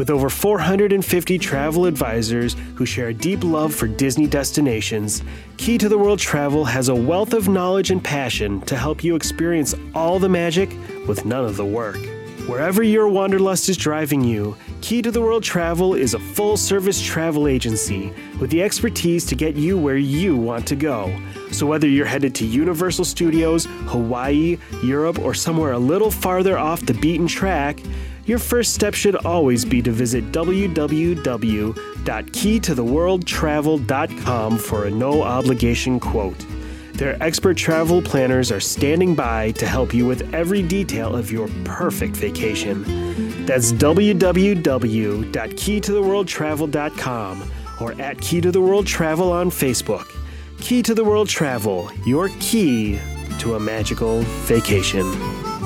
With over 450 travel advisors who share a deep love for Disney destinations, Key to the World Travel has a wealth of knowledge and passion to help you experience all the magic with none of the work. Wherever your wanderlust is driving you, Key to the World Travel is a full service travel agency with the expertise to get you where you want to go. So, whether you're headed to Universal Studios, Hawaii, Europe, or somewhere a little farther off the beaten track, your first step should always be to visit www.keytotheworldtravel.com for a no obligation quote. Their expert travel planners are standing by to help you with every detail of your perfect vacation. That's www.keytotheworldtravel.com or at Key to the World Travel on Facebook. Key to the World Travel, your key to a magical vacation.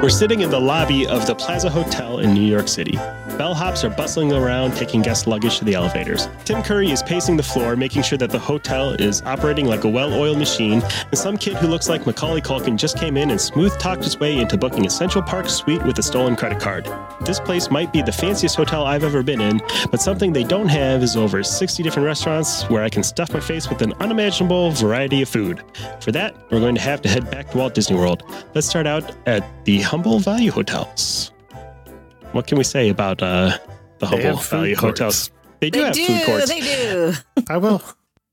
We're sitting in the lobby of the Plaza Hotel in New York City. Bellhops are bustling around taking guest luggage to the elevators. Tim Curry is pacing the floor, making sure that the hotel is operating like a well oiled machine, and some kid who looks like Macaulay Culkin just came in and smooth talked his way into booking a Central Park suite with a stolen credit card. This place might be the fanciest hotel I've ever been in, but something they don't have is over 60 different restaurants where I can stuff my face with an unimaginable variety of food. For that, we're going to have to head back to Walt Disney World. Let's start out at the Humble Value Hotels. What can we say about uh, the They Humble Value courts. Hotels? They do They have do. food courts. They do. I will.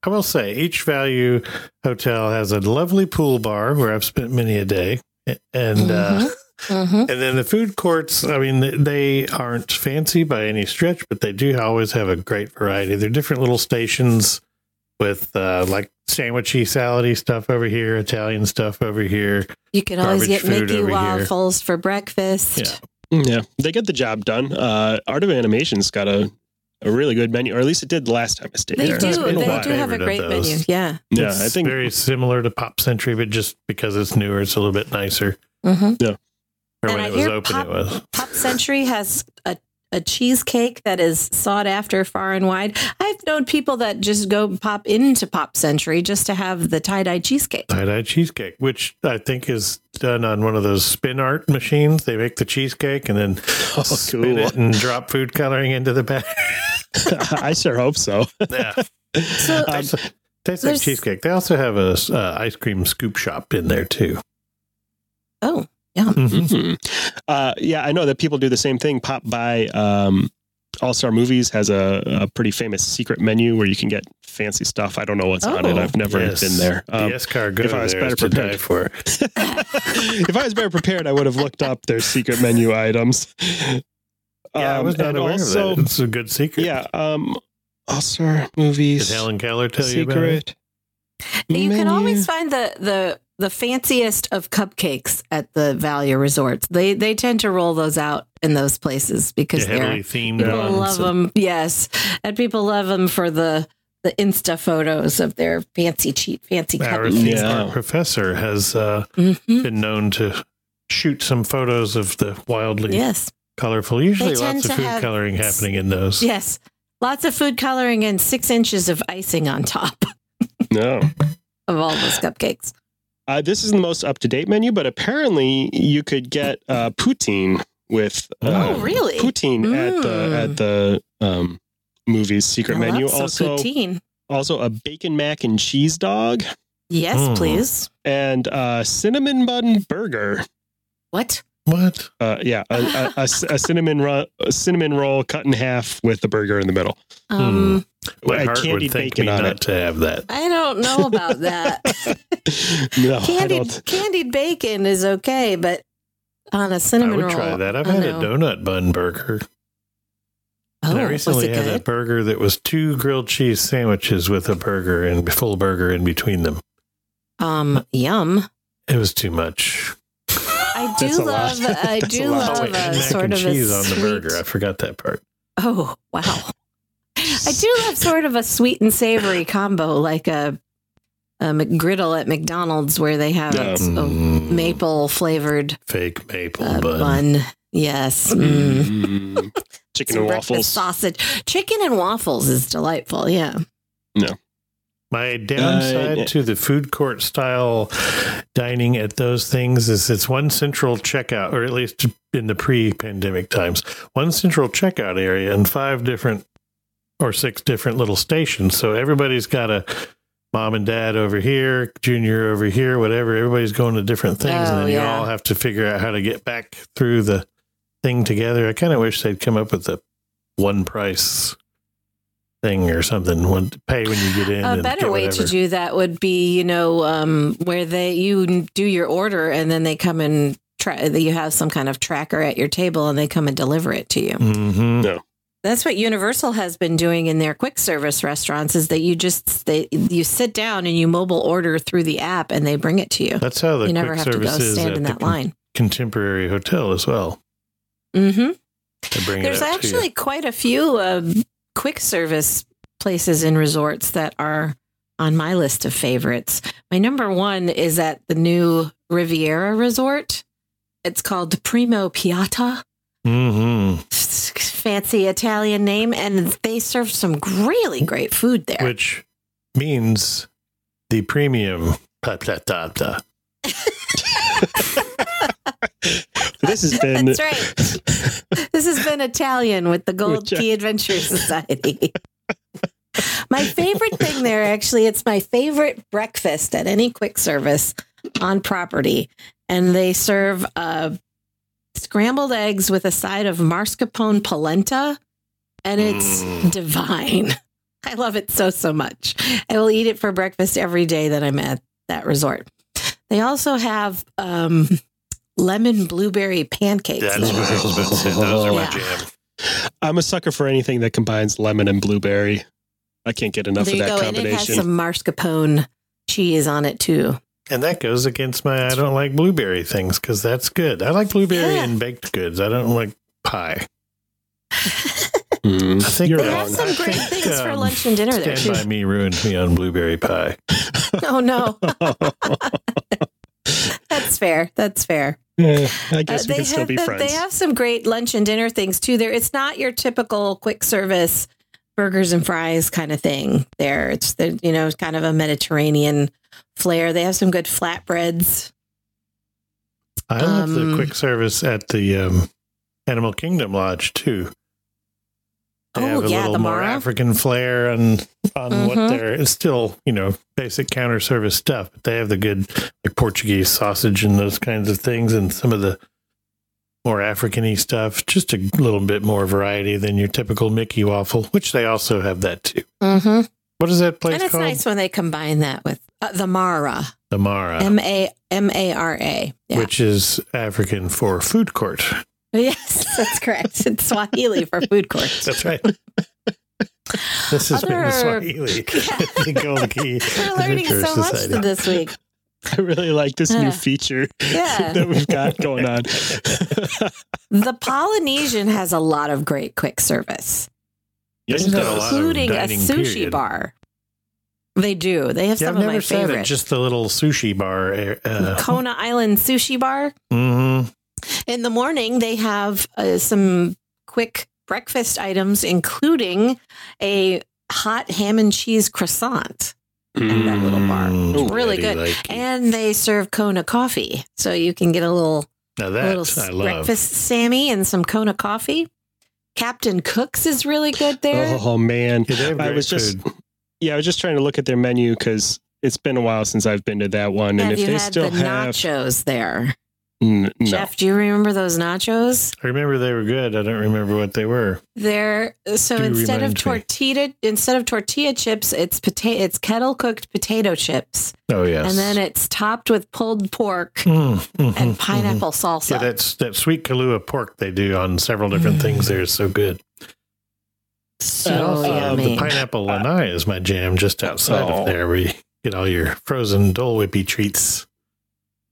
I will say each value hotel has a lovely pool bar where I've spent many a day, and uh, hmm and then the food courts. I mean, they- they aren't fancy by any stretch, but they do always have a great variety. They're different little stations with uh, like sandwichy, salady stuff over here, Italian stuff over here. You can always get Mickey over here. waffles for breakfast. Yeah. Yeah, they get the job done. Uh, Art of Animation's got a, a really good menu, or at least it did the last time I stayed They there. do. It's They do have a great menu. Yeah. Yeah, It's I think very similar to Pop Century, but just because it's newer, it's a little bit nicer. hmm Or And when I it was open, Pop- it was. Pop Century has a, a cheesecake that is sought after far and wide. I've known people that just go pop into Pop Century just to have the tie dye cheesecake. Tie dye cheesecake, which I think is done on one of those spin art machines. They make the cheesecake and then Oh, spin cool. it and drop food coloring into the bag. I sure hope so. yeah, So Um, tastes, tastes like cheesecake. They also have a uh, ice cream scoop shop in there too. oh, yeah. Mhm. Mhm. Uh, yeah, I know that people do the same thing. Pop by um, All Star Movies has a, a pretty famous secret menu where you can get fancy stuff. I don't know what's on it. Oh. I've never Yes. been there. Um, the escargot if I was better is to die prepared. for. if I was better prepared, I would have looked up their secret menu items. Yeah, I Um, was not aware also, of that. It's a good secret. Yeah, um, All Star Movies. Did Helen Keller tell you about it? secret. You can always find the the the fanciest of cupcakes at the Value resorts. They they tend to roll those out in those places because The they're heavily themed people ones. love them. Yes, and people love them for the the Insta photos of their fancy cheap fancy Our cupcakes. theme Yeah. art professor has uh, Mhm. been known to shoot some photos of the wildly Yes, colorful. Usually, They lots of food have- coloring happening in those. yes, lots of food coloring and six inches of icing on top No. of all those cupcakes. Uh, this is the most up to date menu, but apparently you could get uh, poutine with uh, oh, really? poutine at the Mm. at the um, movie's secret I menu. love some Also, poutine. also a bacon mac and cheese dog Yes, Mm. please. and a cinnamon bun burger. What? What? Uh, yeah, a, cinnamon ro- a cinnamon roll cut in half with the burger in the middle. Um, My And heart would candied think bacon me not it. to have that. I don't know about that. no, candied candied bacon is okay, but on a cinnamon roll. I would roll, try that. I've I had a donut bun burger. Oh, and I was recently it had a burger that was two grilled cheese sandwiches with a burger and full burger in between them. Um, yum. It was too much. I do a love. I That's a do. Oh, love wait, a mac sort and of cheese a on the burger. I forgot that part. Oh wow! I do love sort of a sweet and savory combo, like a a McGriddle at McDonald's, where they have Yeah. a Mm. maple flavored Fake maple uh, bun. bun. Yes. Mm. Mm. Chicken and waffles. sausage, chicken and waffles is delightful. Yeah. No. My downside Uh, to the food court style dining at those things is it's one central checkout, or at least in the pre pandemic times, one central checkout area and five different or six different little stations. So everybody's got a mom and dad over here, junior over here, whatever. Everybody's going to different things. Oh, and then you all have to figure out how to get back through the thing together. I kind of wish they'd come up with a one price thing or something. One pay when you get in. A better way to do that would be, you know, um, where they you do your order and then they come and tra- you have some kind of tracker at your table and they come and deliver it to you. Mm-hmm. That's what Universal has been doing in their quick service restaurants is that you just they you sit down and you mobile order through the app and they bring it to you. That's how the you never quick have to go stand in that con- line. contemporary hotel as well. Mm-hmm. There's it out to you. actually quite a few uh, quick service places in resorts that are on my list of favorites. My number one is at the new Riviera Resort. It's called Primo Piatto. Mhm. Fancy Italian name, and they serve some really great food there. which means the premium patata. This has been That's right. this has been Italian with the Gold Which Key Adventure Society. my favorite thing there, actually, it's my favorite breakfast at any quick service on property. And they serve uh, scrambled eggs with a side of mascarpone polenta, and it's Mm. divine. I love it so, so much. I will eat it for breakfast every day that I'm at that resort. They also have um, lemon blueberry pancakes. That's what I was about to say. Those are my Yeah. jam. I'm a sucker for anything that combines lemon and blueberry. I can't get enough there of you that go. And it has combination. some mascarpone cheese on it too. And that goes against my I don't like blueberry things because that's good. I like blueberry Yeah. and baked goods. I don't like pie. Mm. I think You're They wrong. have some great think, things for um, lunch and dinner there Stand too. by me ruined me on blueberry pie. Oh no, that's fair. That's fair. Yeah, I Uh, guess we they can still be the- friends. they have some great lunch and dinner things too. There, it's not your typical quick service burgers and fries kind of thing. There, it's the you know kind of a Mediterranean flair. They have some good flatbreads. I love the Um, quick service at the um, Animal Kingdom Lodge too. They Oh, have a yeah, little the more Mara. African flair on on Mhm. what they're. It's still you know basic counter service stuff, but they have the good like Portuguese sausage and those kinds of things, and some of the more African-y stuff. Just a little bit more variety than your typical Mickey waffle, which they also have that too. Mm-hmm. What is that place And it's called? nice when they combine that with uh, the Mara, The Mara, M A M A R A. Which is African for food court. yes, that's correct. It's Swahili for food court. That's right. This is Other- in Swahili. the Gold Key We're learning Adventure so much Society. this week. I really like this new feature Yeah. that we've got going on. The Polynesian has a lot of great quick service, yes, They've it got a does. lot of including a sushi period. bar. They do. They have Yeah, some I've of my never said it. favorites. Just the little sushi bar. Uh, Kona Island Sushi Bar. mhm. In the morning, they have uh, some quick breakfast items, including a hot ham and cheese croissant. In that little bar. Mm, Really good. Likey. And they serve Kona coffee. So you can get a little, now a that little I love. breakfast Sammy and some Kona coffee. Captain Cook's is really good there. Oh man, Yeah, they have I great was just food. yeah, I was just trying to look at their menu because it's been a while since I've been to that one, and have if you they had still the have nachos there? N- no, Jeff, do you remember those nachos? I remember they were good. I don't remember what they were. They're so Do instead of remind me. tortilla instead of tortilla chips, it's potato it's kettle cooked potato chips. Oh yes, And then it's topped with pulled pork Mm, mhm, and mhm. pineapple salsa. Yeah, that's that sweet Kalua pork they do on several different things. There is so good. so Uh, Uh, yummy. the pineapple lanai is my jam. Just outside Oh. of there, where you get all your frozen Dole Whippy treats,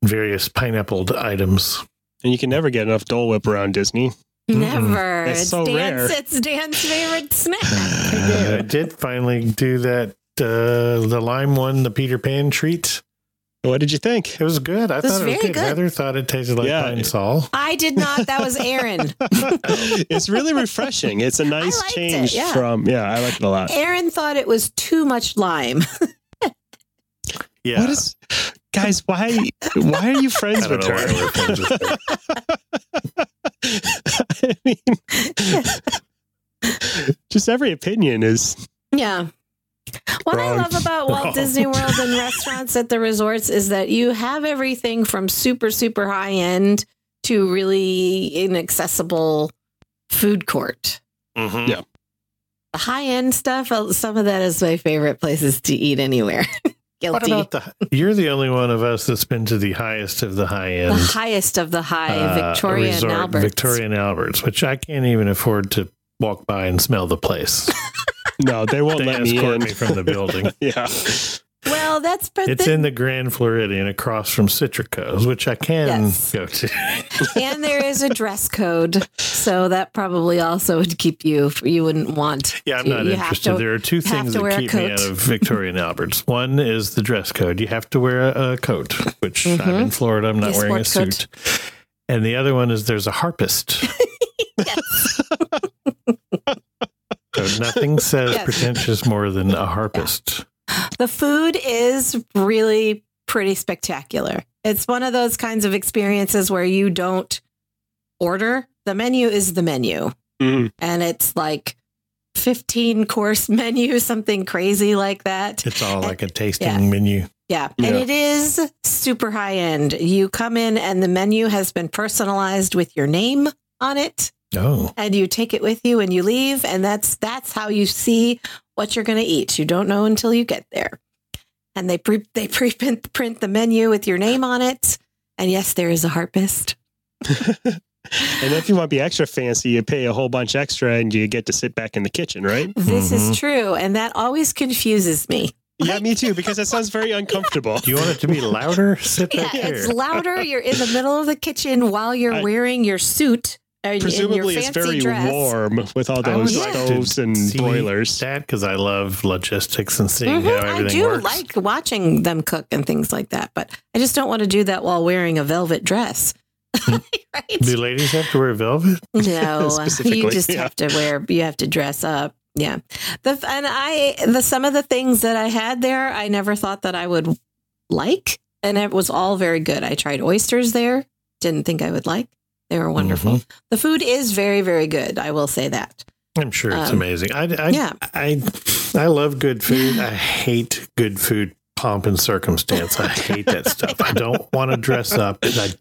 various pineapple items. and you can never get enough Dole Whip around Disney. Never. That's it's so Dan's rare. it's Dan's favorite snack. I did finally do that. Uh, the lime one, the Peter Pan treat. What did you think? It was good. I was thought it was very good. good. Heather thought it tasted like Yeah. pine sol. I did not. That was Aaron. it's really refreshing. It's a nice liked it, change yeah. from yeah, I liked it a lot. Aaron thought it was too much lime. Yeah. What is guys? Why why are you friends I don't with know why her? we're friends with her. I mean, just every opinion is Yeah. What I love about Walt Wrong. Disney World and restaurants at the resorts is that you have everything from super, super high end to really inaccessible food court. Mhm. Yeah. The high end stuff, uh, some of that is my favorite places to eat anywhere. What about the? You're the only one of us that's been to the highest of the high end. the highest of the high, uh, Victoria resort, and Albert's. Victoria and Alberts, which I can't even afford to walk by and smell the place. no, they won't they let me in. me from the building. yeah, Well, that's but It's the- in the Grand Floridian across from Citrico's, which I can Yes. go to. and there is a dress code, so that probably also would keep you. You wouldn't want. Yeah, I'm to- not interested. to- there are two things that keep me out of Victoria and Alberts. One is the dress code. You have to wear a, a coat, which I'm Mhm. in Florida. I'm not wearing a suit. And the other one is there's a harpist. so nothing says Yes. pretentious more than a harpist. The food is really pretty spectacular. It's one of those kinds of experiences where you don't order. The menu is the menu, Mhm. and it's like 15 course menu, something crazy like that. It's all like a tasting yeah. menu. Yeah. And it is super high end. You come in, and the menu has been personalized with your name on it. Oh, and you take it with you and you leave and that's that's how you see what you're going to eat you don't know until you get there and they pre they pre-print the menu with your name on it and yes there is a harpist and if you want to be extra fancy, you pay a whole bunch extra, and you get to sit back in the kitchen, right? this Mhm. is true and that always confuses me Yeah, me too, because that sounds very uncomfortable. Do you want it to be louder? Sit Yeah, here. it's louder. You're in the middle of the kitchen while you're I- wearing your suit. And, Presumably, it's very dress. warm with all those stoves and see boilers. That because I love logistics and seeing Mhm, how I everything do works. like watching them cook and things like that, but I just don't want to do that while wearing a velvet dress. Hmm. right? Do ladies have to wear velvet? No, Specifically, you just yeah. have to wear. You have to dress up. Yeah, the and I the some of the things that I had there, I never thought that I would like, and it was all very good. I tried oysters there. Didn't think I would like. They were wonderful. Mm-hmm. The food is very very good. I will say that. I'm sure it's Um, amazing. I, I, yeah. I, I love good food. I hate good food pomp and circumstance. I hate that stuff. I don't want to dress up. I,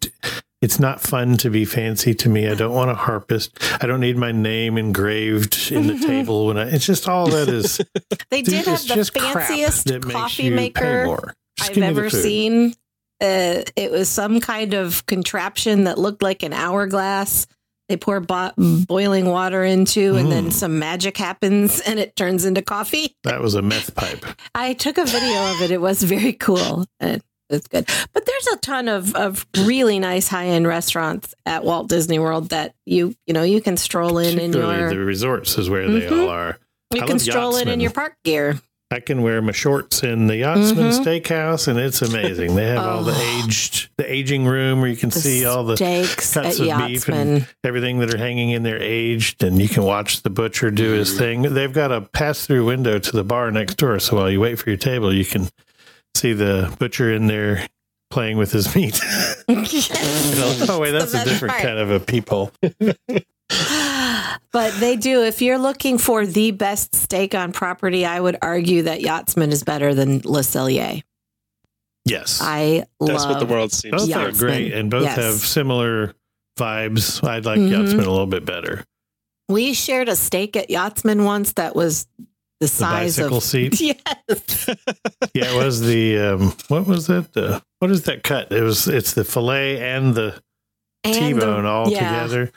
it's not fun to be fancy to me. I don't want to harpist. I don't need my name engraved in the table when I. It's just all that is. They did have the fanciest coffee maker I've give me the ever seen. Uh, it was some kind of contraption that looked like an hourglass. They pour bo- boiling water into, and then Mm. some magic happens, and it turns into coffee. That was a meth pipe. I took a video of it. It was very cool. and It's good. But there's a ton of, of really nice high end restaurants at Walt Disney World that you you know you can stroll in in your the resorts is where they Mhm. all are. you I can stroll in in your park gear. I can wear my shorts in the Yachtsman Mhm. Steakhouse, and it's amazing. They have all the Oh. aged, the aging room where you can The see all the steaks cuts of beef and everything that are hanging in there aged, and you can watch the butcher do his thing. They've got a pass-through window to the bar next door, so while you wait for your table, you can see the butcher in there playing with his meat. oh wait, that's a different part. kind of a peephole. but they do. If you're looking for the best steak on property, I would argue that Yachtsman is better than Le Cellier. Yes, I That's love what the world seems both to are great, and both Yes. have similar vibes. I'd like Mhm. Yachtsman a little bit better. We shared a steak at Yachtsman once that was the The size bicycle of seat. yes. Yeah, it was the um, what was that? Uh, what is that cut? It was it's the fillet and the And T-bone the- all yeah, together.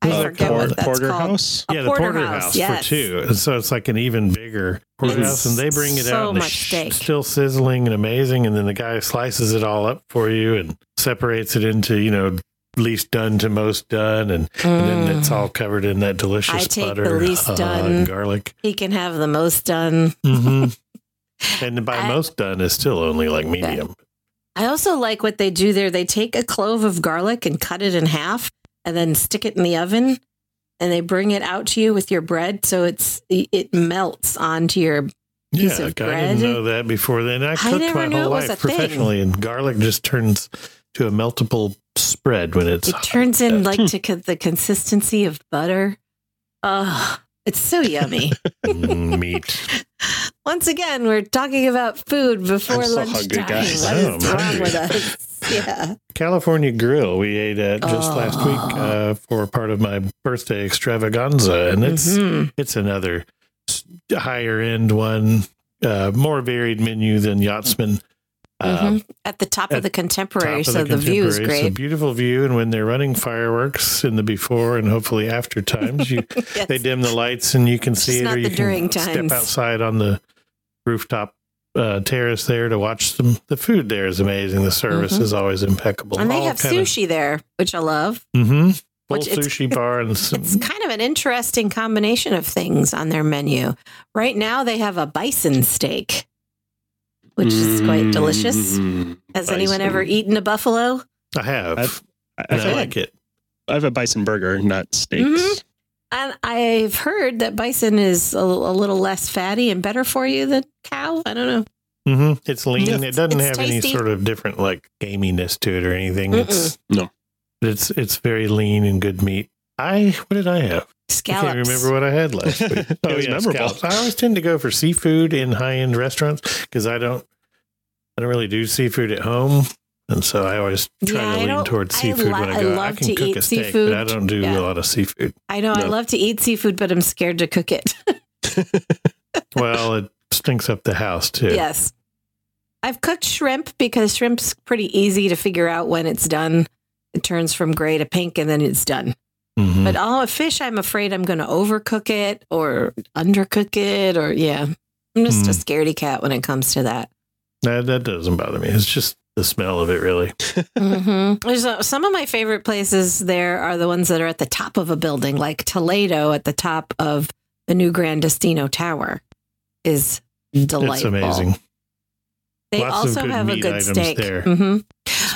I Uh, forget por- what that's called. porterhouse. A yeah, the porterhouse, porterhouse, for two. And so it's like an even bigger porterhouse, and they bring it so out and it's steak. still sizzling and amazing. And then the guy slices it all up for you and separates it into you know least done to most done, and, and then it's all covered in that delicious Mm. I take the butter, least uh, done. and garlic. He can have the most done. hmm and by I- most done is still only like medium. I also like what they do there. They take a clove of garlic and cut it in half and then stick it in the oven and they bring it out to you with your bread so it's it melts onto your piece Yeah, of I didn't know that before then. I cooked never my whole life a thing. professionally, and garlic just turns to a meltable spread when it's. it turns in like to co- the consistency of butter. Oh, it's so yummy. Mm, meat. Once again, we're talking about food before I'm so lunchtime. hungry, guys. What Oh, is I'm wrong with us? Yeah. California Grill we ate at just last week Oh. uh, for part of my birthday extravaganza, and it's Mhm. it's another higher end one, uh, more varied menu than Yachtsman. Uh, Mhm. At the top at of the contemporary, of so the, view is Contemporary. It's a great. beautiful view, and when they're running fireworks in the before and hopefully after times, you Yes. they dim the lights and you can see Just it, not or you during can times. step outside on the rooftop uh, terrace there to watch them. The food there is amazing. The service Mhm. is always impeccable. And they have sushi there, which I love. Mm-hmm. Full Which it's- sushi bar and some, It's kind of an interesting combination of things on their menu. Right now, they have a bison steak, which is quite delicious. Mm, Has anyone ever eaten a buffalo? I have, I've- I've I had- like it. I have a bison burger, not steaks. And I've heard that bison is a, a little less fatty and better for you than cow. I don't know. hmm It's lean. It's- it doesn't have tasty. any sort of different like gaminess to it or anything. It's No. It's it's very lean and good meat. I what did I have? Scallops. I can't remember what I had last week. It was memorable. scallops. I always tend to go for seafood in high end restaurants because I don't I don't really do seafood at home. And so I always try Yeah, I to lean don't- towards I seafood li- when I I go. I, love can to cook eat a steak, seafood. but I don't do Yeah. a lot of seafood. I know I love to eat seafood, but I'm scared to cook it. Well, it stinks up the house too. yes. I've cooked shrimp because shrimp's pretty easy to figure out when it's done. It turns from gray to pink and then it's done. Mhm. But all a fish, I'm afraid I'm going to overcook it or undercook it or, yeah. I'm just a Mm. scaredy cat when it comes to that. That that doesn't bother me. It's just the smell of it, really. hmm There's a, some of my favorite places there are the ones that are at the top of a building, like Toledo at the top of the new Gran Destino Tower is delightful. It's amazing. They Lots also good have a good steak. there. hmm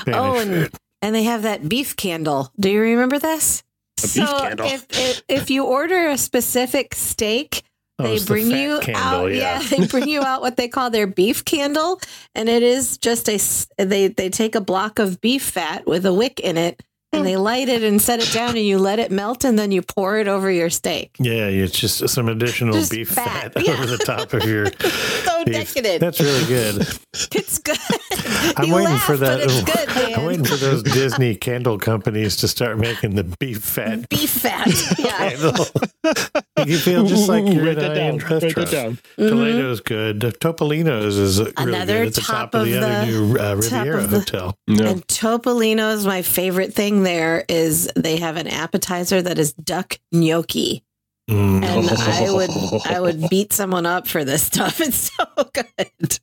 Oh, and food. and they have that beef candle. Do you remember this? A beef so candle? If, if if you order a specific steak, Oh, they the bring fat you candle, out. yeah. they bring you out what they call their beef candle, and it is just a They they take a block of beef fat with a wick in it, and they light it and set it down, and you let it melt, and then you pour it over your steak. Yeah, it's just some additional Just beef fat, fat, yeah. over the top of your So beef. decadent. That's really good. it's good. I'm You waiting laugh, for that. But it's good. I'm waiting for those Disney candle companies to start making the beef fat beef fat. Yeah. you feel just like you're Write in that a down. high-end Write that restaurant. down. Toledo's good. Topolino's is really Another good at the top, top of the of other new uh, Riviera the- Hotel. No. And Topolino's my favorite thing there is they have an appetizer that is duck gnocchi. Mm. And I would I would beat someone up for this stuff. It's so good.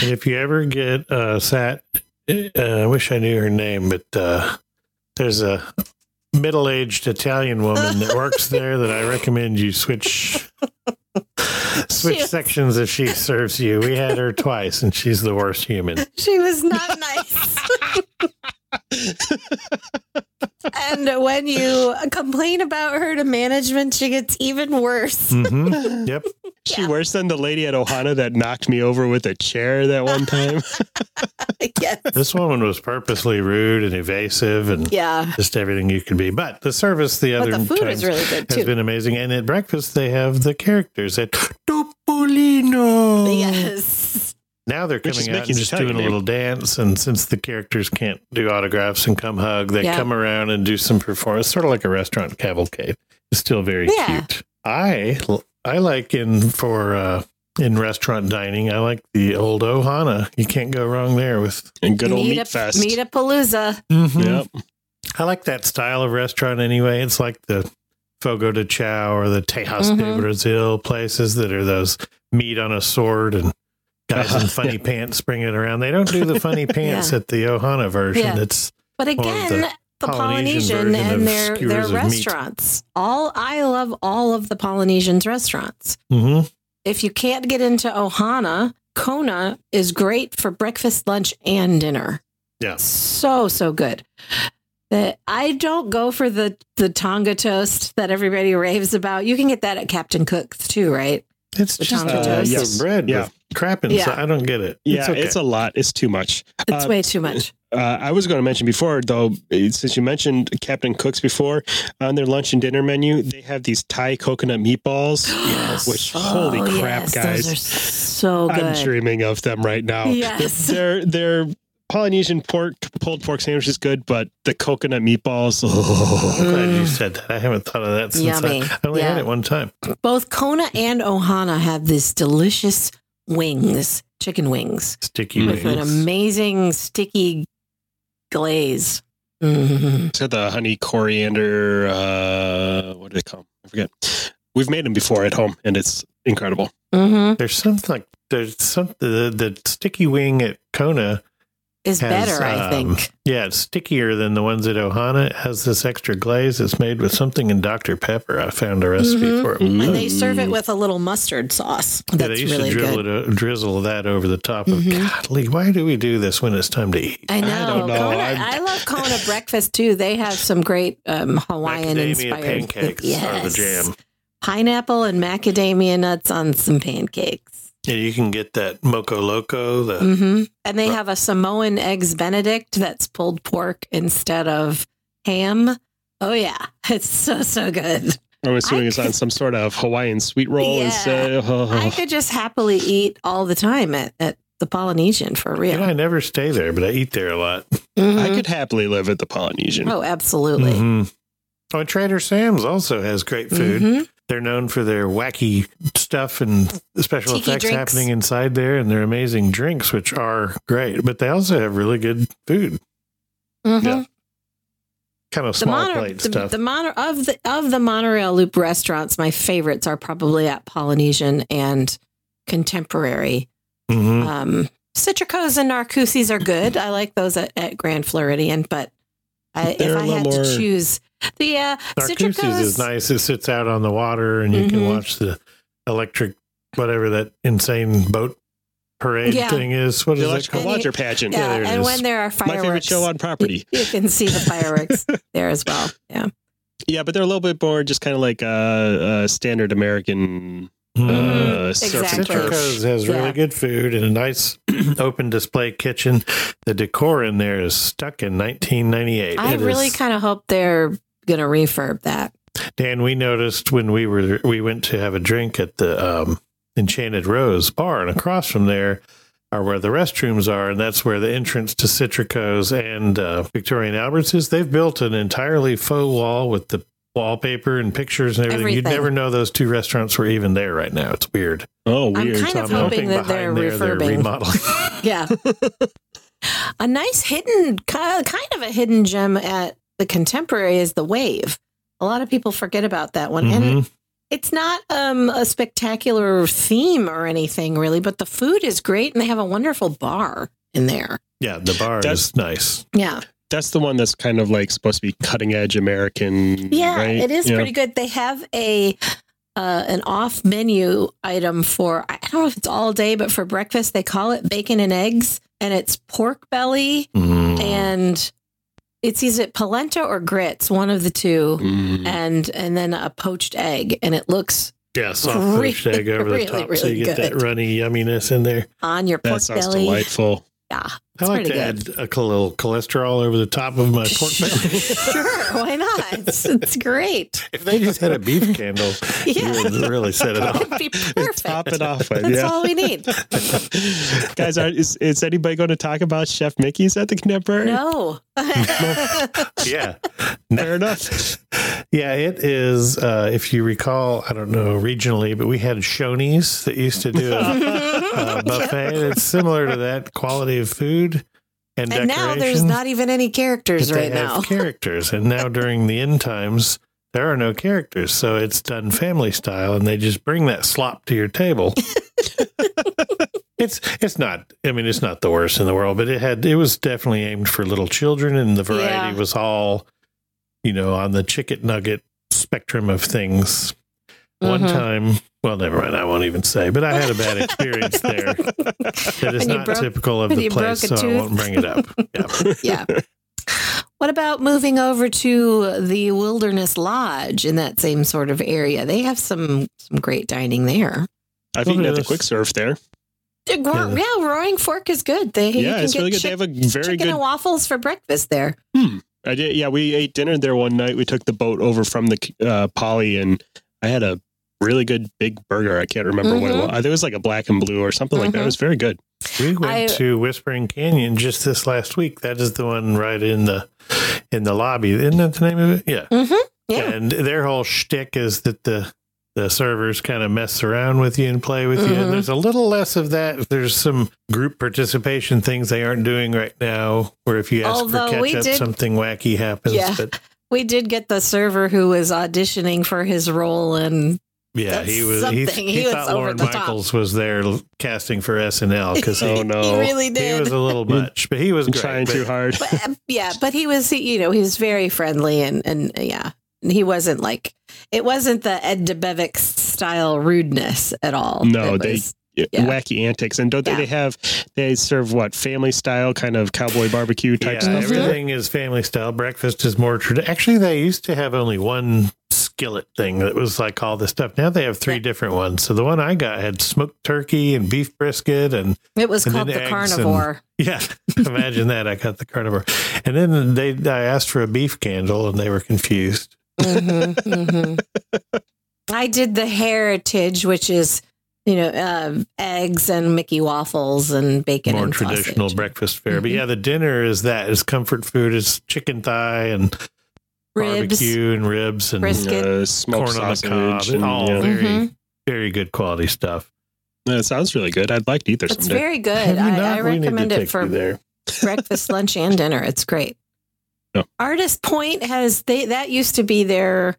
And if you ever get uh, sat, uh, I wish I knew her name, but uh, there's a middle-aged Italian woman that works there that I recommend you switch switch She- sections if she serves you. We had her twice, and she's the worst human. She was not nice. And when you complain about her to management, she gets even worse. hmm Yep. She Yeah. worse than the lady at Ohana that knocked me over with a chair that one time. yes. This woman was purposely rude and evasive, and Yeah. just everything you could be. But the service the But other the food times is really good too. has been amazing. And at breakfast, they have the characters at Topolino. Yes. Now they're coming out and Mickey's just Italian doing a little dance. And since the characters can't do autographs and come hug, they Yeah. come around and do some performance, sort of like a restaurant cavalcade. It's still very Yeah. cute. I I like in for uh, in restaurant dining. I like the old Ohana. You can't go wrong there with. and good old meet meat a, fest. Meet a palooza. Yep. I like that style of restaurant anyway. It's like the Fogo de Chao or the Tejas de Mhm. Brazil places that are those meat on a sword and guys in Uh-huh. funny pants bringing it around. They don't do the funny pants Yeah. at the Ohana version. Yeah. It's But again, the the, Polynesian Polynesian, version and of their their of meat. restaurants. All I love all of the Polynesians restaurants. mhm. If you can't get into Ohana, Kona is great for breakfast, lunch, and dinner. Yeah. So so good. That I don't go for the the Tonga toast that everybody raves about. You can get that at Captain Cook's too, right? it's The just Tonga a toast. yes. bread Yeah. with crap inside. Yeah. I don't get it. Yeah, it's, it's, a lot. It's too much. It's Uh, way too much. Uh, I was going to mention before, though, eh, since you mentioned Captain Cook's before, on their lunch and dinner menu, they have these Thai coconut meatballs. Yes. Which, holy Oh, crap, yes, guys. Those are so good. I'm dreaming of them right now. Yes. Their, their Polynesian pork, pulled pork sandwich is good, but the coconut meatballs, oh. I'm glad you said that. I haven't thought of that since Yummy. I, I only had it one time. Both Kona and Ohana have this delicious wings, chicken wings, Sticky with an amazing sticky glaze. Mhm. It's the honey coriander, uh, what do they call them? I forget. We've made them before at home, and it's incredible. Mhm. There's something like there's some the, the sticky wing at Kona Is has, better, I um, think. Yeah, it's stickier than the ones at Ohana. It has this extra glaze. It's made with something in Dr. Pepper. I found a recipe Mhm. for it. Mm. And they serve it with a little mustard sauce. Yeah, That's they used really to drizzle, good. it, o- drizzle that over the top of. Mhm. Godly, why do we do this when it's time to eat? I know. don't know. Kona, I'm- love Kona breakfast too. They have some great um, Hawaiian Macadamia inspired pancakes are the jam. Pineapple and macadamia nuts on some pancakes. Yeah, you can get that moco loco. The hmm And they have a Samoan eggs Benedict that's pulled pork instead of ham. Oh yeah, it's so so good. I'm assuming I it's on some sort of Hawaiian sweet roll Yeah. instead. Oh. I could just happily eat all the time at, at the Polynesian for real. you know, I never stay there, but I eat there a lot. Mhm. I could happily live at the Polynesian. Oh, absolutely. Mhm. Oh, and Trader Sam's also has great food. Mhm. They're known for their wacky stuff and special Tiki effects drinks. happening inside there, and their amazing drinks, which are great. But they also have really good food, Mhm. Yeah. kind of The, small mono, plate the, stuff. the mono, of the of the monorail loop restaurants, my favorites are probably at Polynesian and contemporary. Mhm. Um, Citricos and Narcoossee's are good. I like those at, at Grand Floridian, but I, if They're a I little had more- to choose, the uh, Narcoossee's Citricos is nice. It sits out on the water, and you can Mhm. watch the electric, whatever that insane boat parade Yeah. thing is. What The is that electrical called? And water pageant. Yeah, there it and is. when there are fireworks, My fireworks, favorite show on property. You, you can see the fireworks there as well. Yeah. Yeah, but they're a little bit more just kind of like uh, uh, standard American uh, Mhm. Exactly. turf. Citrico's has really good food and a nice open display kitchen. The decor in there is stuck in 1998. I It really is- kind of hope they're going to refurb that. Dan, we noticed when we were we went to have a drink at the um, Enchanted Rose bar, and across from there are where the restrooms are, and that's where the entrance to Citrico's and uh, Victoria and Alberts is. They've built an entirely faux wall with the wallpaper and pictures and everything. You'd never know those two restaurants were even there right now. It's weird. Oh, I'm weird. kind So of I'm hoping that they're behind there they're refurbing. remodeling. Yeah. a nice hidden, kind of a hidden gem at the Contemporary is the Wave. A lot of people forget about that one. And Mhm. it's not um, a spectacular theme or anything really, but the food is great and they have a wonderful bar in there. Yeah, the bar That's- is nice. Yeah. That's the one that's kind of like supposed to be cutting edge American. Yeah, right? it is Yeah. pretty good. They have a uh, an off menu item for I don't know if it's all day, but for breakfast they call it bacon and eggs, and it's pork belly Mm. and it's either polenta or grits, one of the two, Mm. and and then a poached egg, and it looks Yeah, soft Really, poached egg over the really, top, so you get that runny yumminess in there. on your pork That sounds belly. delightful. Yeah, I it's like to good. add a little cholesterol over the top of my pork belly. sure, why not? It's, it's great. if they just had a beef candle, Yeah. you would really set it off. It'd be perfect. Top it off with, That's yeah. all we need. Guys, are, is, is anybody going to talk about Chef Mickey's at the Contemporary? No. yeah. Fair enough. Yeah, it is. Uh, if you recall, I don't know regionally, but we had Shoney's that used to do a, a buffet. It's similar to that quality of food and, and now there's not even any characters right now. Characters, and now during the end times, there are no characters, so it's done family style, and they just bring that slop to your table. it's it's not. I mean, it's not the worst in the world, but it had it was definitely aimed for little children, and the variety Yeah. was all, you know, on the chicken nugget spectrum of things. One Mhm. time, well, never mind. I won't even say, but I had a bad experience there. That is not broke- typical of the place, a so I won't bring it up. Yeah. yeah. What about moving over to the Wilderness Lodge in that same sort of area? They have some some great dining there. I've eaten at the quick surf there. Yeah, yeah, Roaring Fork is good. They you Yeah, can it's get really good. chick- they have a very chicken good. and waffles for breakfast there. Hmm. I did. Yeah, we ate dinner there one night. We took the boat over from the uh, Poly, and I had a really good big burger. I can't remember what it Mhm. was. It was like a black and blue or something like that. It was very good. We went I- to Whispering Canyon just this last week. That is the one right in the in the lobby. Isn't that the name of it? Yeah. Mm-hmm. Yeah. And their whole shtick is that the the servers kind of mess around with you and play with you. And there's a little less of that. There's some group participation things they aren't doing right now, where if you ask Although for we ketchup, did- something wacky happens. Yeah. But We did get the server who was auditioning for his role and yeah, he was. He, something. he, He was thought over Lorne the top. Michaels was there casting for SNL because Oh no, he really did. he was a little much, but he was I'm great. trying But- too hard. but, uh, yeah, but he was, you know, he was very friendly and and yeah, he wasn't like it wasn't the Ed Debevic style rudeness at all. No, It they- was- Yeah, Yeah. wacky antics. And don't they, Yeah. they have they serve what family style kind of cowboy barbecue type yeah, stuff? There? everything is family style. Breakfast is more traditional. Actually, they used to have only one skillet thing that was like all this stuff. Now they have three Yeah. different ones. So the one I got had smoked turkey and beef brisket and it was and called the eggs carnivore. yeah, imagine that. I got the carnivore, and then they I asked for a beef candle and they were confused. Mhm, mhm. I did the heritage, which is you know um, eggs and Mickey waffles and bacon more and traditional sausage. breakfast fare. But Mhm. yeah, the dinner is that is comfort food. It's chicken thigh and ribs. barbecue and ribs and Brisket. Uh, smoked corn on the cob. and, all yeah. very Mhm. very good quality stuff. That sounds really good. I'd like to eat there It's someday. very good. I. I We need to recommend it for there. breakfast, lunch, and dinner. It's great. Yeah. Artist Point has they that used to be their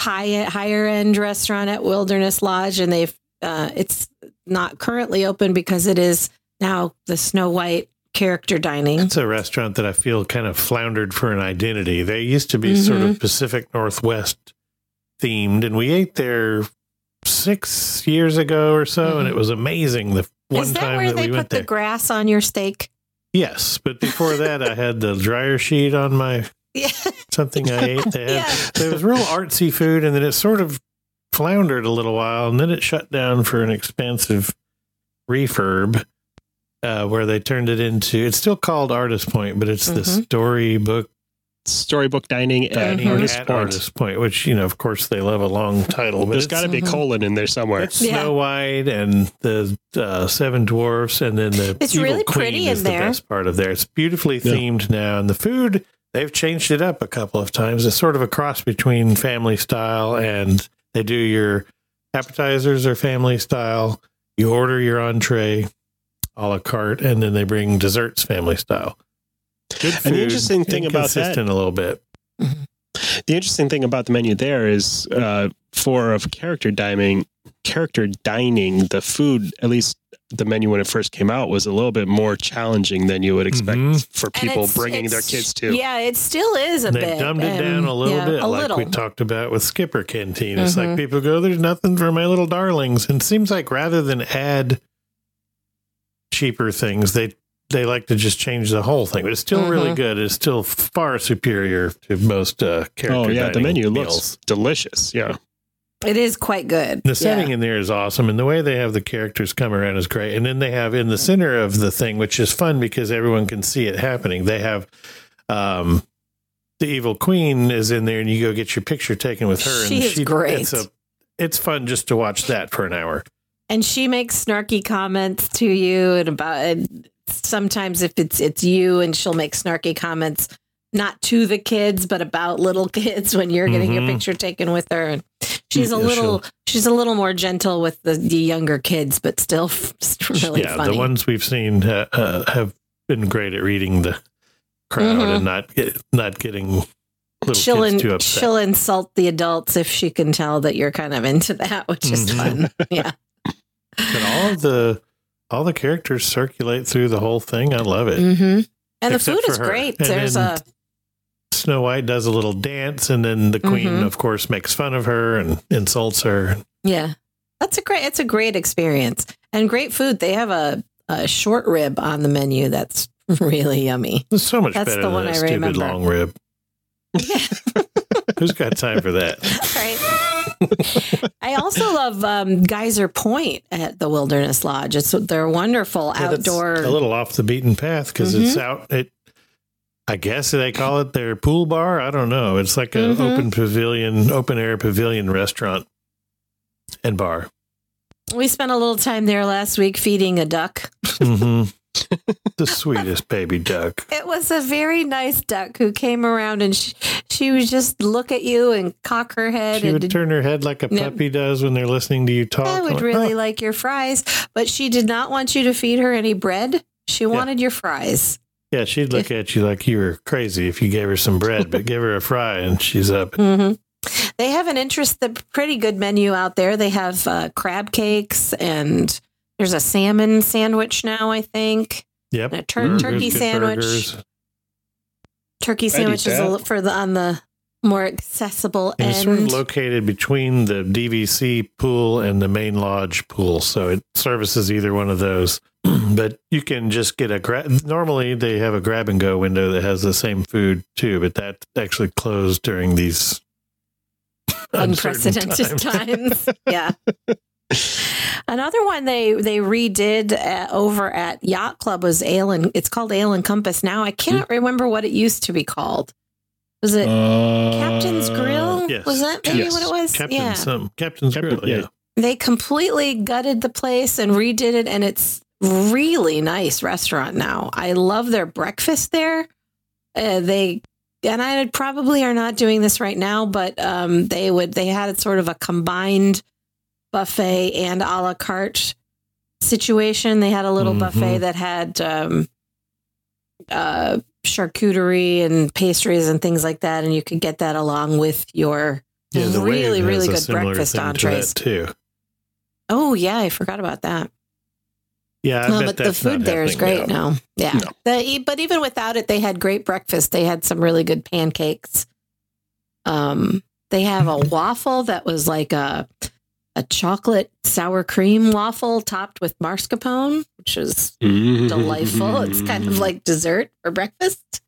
high higher end restaurant at Wilderness Lodge, and they've uh, it's not currently open because it is now the Snow White character dining. It's a restaurant that I feel kind of floundered for an identity. They used to be sort Mm-hmm. of Pacific Northwest themed, and we ate there six years ago or so, and it was amazing. The one Mm-hmm. is that time where that they we put the there. grass on your steak? yes, but before that, I had the dryer sheet on my Yeah. something I ate. They had, Yeah. so it was real artsy food, and then it sort of floundered a little while, and then it shut down for an expansive refurb. Uh, where they turned it into, it's still called Artist Point, but it's the Mhm. storybook Storybook dining at Artist at Point. Artist Point, which you know, of course, they love a long title. But There's it's- got to be a colon in there somewhere. It's Yeah. Snow White and the uh, Seven Dwarfs, and then the It's Evil really Queen pretty is in the there. best part of there. It's beautifully Yeah. themed now, and the food they've changed it up a couple of times. It's sort of a cross between family style and they do your appetizers or family style. You order your entree a la carte, and then they bring desserts family style. Good food. And the interesting thing about that- inconsistent a little bit. The interesting thing about the menu there is uh, for of character dining, character dining, the food, at least the menu when it first came out, was a little bit more challenging than you would expect Mhm. for people it's- bringing their kids to. Yeah, it still is a They've bit. dumbed it down um, a little yeah, bit, a like little. we talked about with Skipper Canteen. It's like Mhm. people go, "There's nothing for my little darlings," and it seems like rather than add cheaper things, they they like to just change the whole thing. But it's still really Mhm. good. It's still far superior to most uh, character. Oh yeah, the dining menu meals. looks delicious. Yeah, It is quite good. The setting Yeah. in there is awesome, and the way they have the characters come around is great. And then they have in the center of the thing, which is fun because everyone can see it happening. They have um, the evil queen is in there, and you go get your picture taken with her. She and is great. It's a, it's fun just to watch that for an hour. and she makes snarky comments to you and about and sometimes if it's it's you and she'll make snarky comments not to the kids but about little kids when you're getting your Mhm. picture taken with her and she's a Yeah, little she's a little more gentle with the, the younger kids but still really yeah, funny the ones we've seen uh, uh, have been great at reading the crowd Mhm. and not get, not getting little she'll, in, too upset. she'll insult the adults if she can tell that you're kind of into that which is Mhm. fun yeah But all of the all the characters circulate through the whole thing. I love it. hmm and the food is her. great And there's a Snow White does a little dance, and then the queen, Mhm. of course, makes fun of her and insults her. Yeah. That's a great it's a great experience. And great food. They have a, a short rib on the menu that's really yummy. It's so much That's better the than one a I stupid remember. long rib. Yeah. Who's got time for that? right. I also love um, Geyser Point at the Wilderness Lodge. It's they're wonderful Yeah, outdoor. a little off the beaten path because it's out. It, I guess they call it their pool bar. I don't know. It's like an Mhm. open pavilion, open air pavilion restaurant and bar. we spent a little time there last week feeding a duck. hmm the sweetest baby duck. It was a very nice duck who came around and she, she would just look at you and cock her head She and would turn her head like a No. puppy does when they're listening to you talk. I would like, really "Oh." like your fries, but she did not want you to feed her any bread. She wanted your fries. Yeah, she'd look at you like you were crazy if you gave her some bread, but give her a fry and she's up. hmm They have an interest, the pretty good menu out there. They have uh, crab cakes and there's a salmon sandwich now, I think. Yep. A tur- Burgers, turkey sandwich. burgers. Turkey I'd sandwich is a that. li- for the on the more accessible And it's sort of located between the DVC pool and the main lodge pool, so it services either one of those. but you can just get a grab. Normally, they have a grab and go window that has the same food too, but that actually closed during these unprecedented times. times. yeah. Another one they they redid uh, over at Yacht Club was Ale and it's called Ale and Compass now. I can't remember what it used to be called. Was it Captain's Grill? yes. Was that maybe Yes. what it was? Captain yeah. some Captain's Captain- Grill, yeah. yeah. They completely gutted the place and redid it and it's really nice restaurant now. I love their breakfast there. Uh, they and I probably are not doing this right now, but um, they would they had sort of a combined buffet and a la carte situation. They had a little Mhm. buffet that had um, uh, charcuterie and pastries and things like that, and you could get that along with your Yeah, really really good breakfast thing to entrees. too. Oh yeah, I forgot about that. Yeah, no, but the food there is great now. now. Yeah. No. The, but even without it, they had great breakfast. They had some really good pancakes. Um, they have a waffle that was like a a chocolate sour cream waffle topped with mascarpone, which is delightful. It's kind of like dessert for breakfast.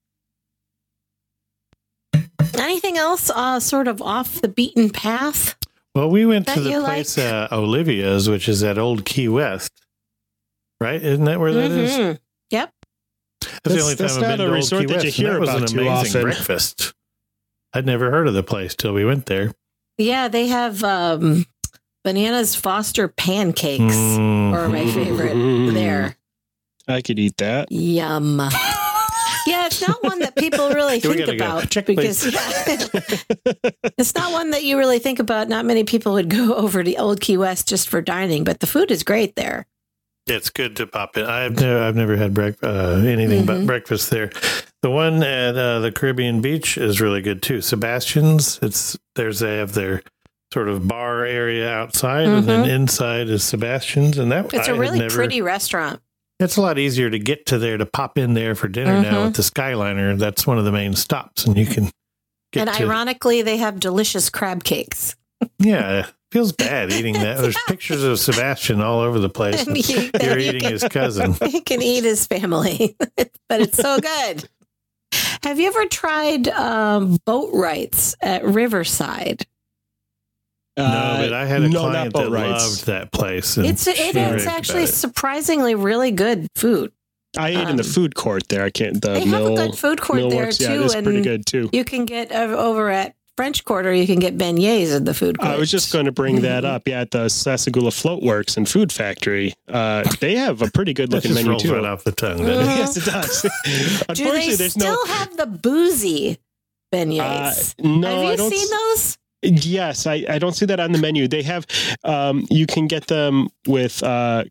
Anything else uh, sort of off the beaten path? Well, we went to the place like? uh, Olivia's, which is at Old Key West, right? Isn't that where that is? Mhm. Yep. That's, That's- the only that's time I've been a to Old resort Key that West, and hear that was about an too amazing often. breakfast. I'd never heard of the place till we went there. Yeah, they have um, bananas Foster pancakes. Mm. Or my favorite there. I could eat that. Yum. Yeah, it's not one that people really think about Check, because it's not one that you really think about. Not many people would go over to Old Key West just for dining, but the food is great there. It's good to pop in. I've never, I've never had break, uh, anything but Mhm. breakfast there. The one at uh, the Caribbean Beach is really good too. Sebastian's. It's there's they have their sort of bar area outside, and then inside is Sebastian's, and that Mm-hmm. It's I a really never- pretty restaurant. It's a lot easier to get to there to pop in there for dinner now Mhm. with the Skyliner. That's one of the main stops, and you can get to And to. ironically, they have delicious crab cakes. yeah, it feels bad eating that. There's pictures of Sebastian all over the place. And you- You're eating can- his cousin. He can eat his family, but it's so good. Have you ever tried um, Boatwright's at Riverside? no, but I had a Uh, no, client that rides. loved that place. and It's it she is raved about actually it. surprisingly really good food. I ate in the Um, food court there. I can't. The They mill, have a good food court there Millworks, too, Yeah, it's and pretty good too. you can get uh, over at French Quarter. You can get beignets at the food court. I was just going to bring that up. Yeah, at the Sassagoula Floatworks and Food Factory, uh, they have a pretty good looking menu too. right off the tongue. doesn't it? Mm. yes, it does. Do Unfortunately, they there's still no. have the boozy Uh, beignets? no, have you I don't. seen those? Yes, I, I don't see that on the menu. They have, um, you can get them with uh,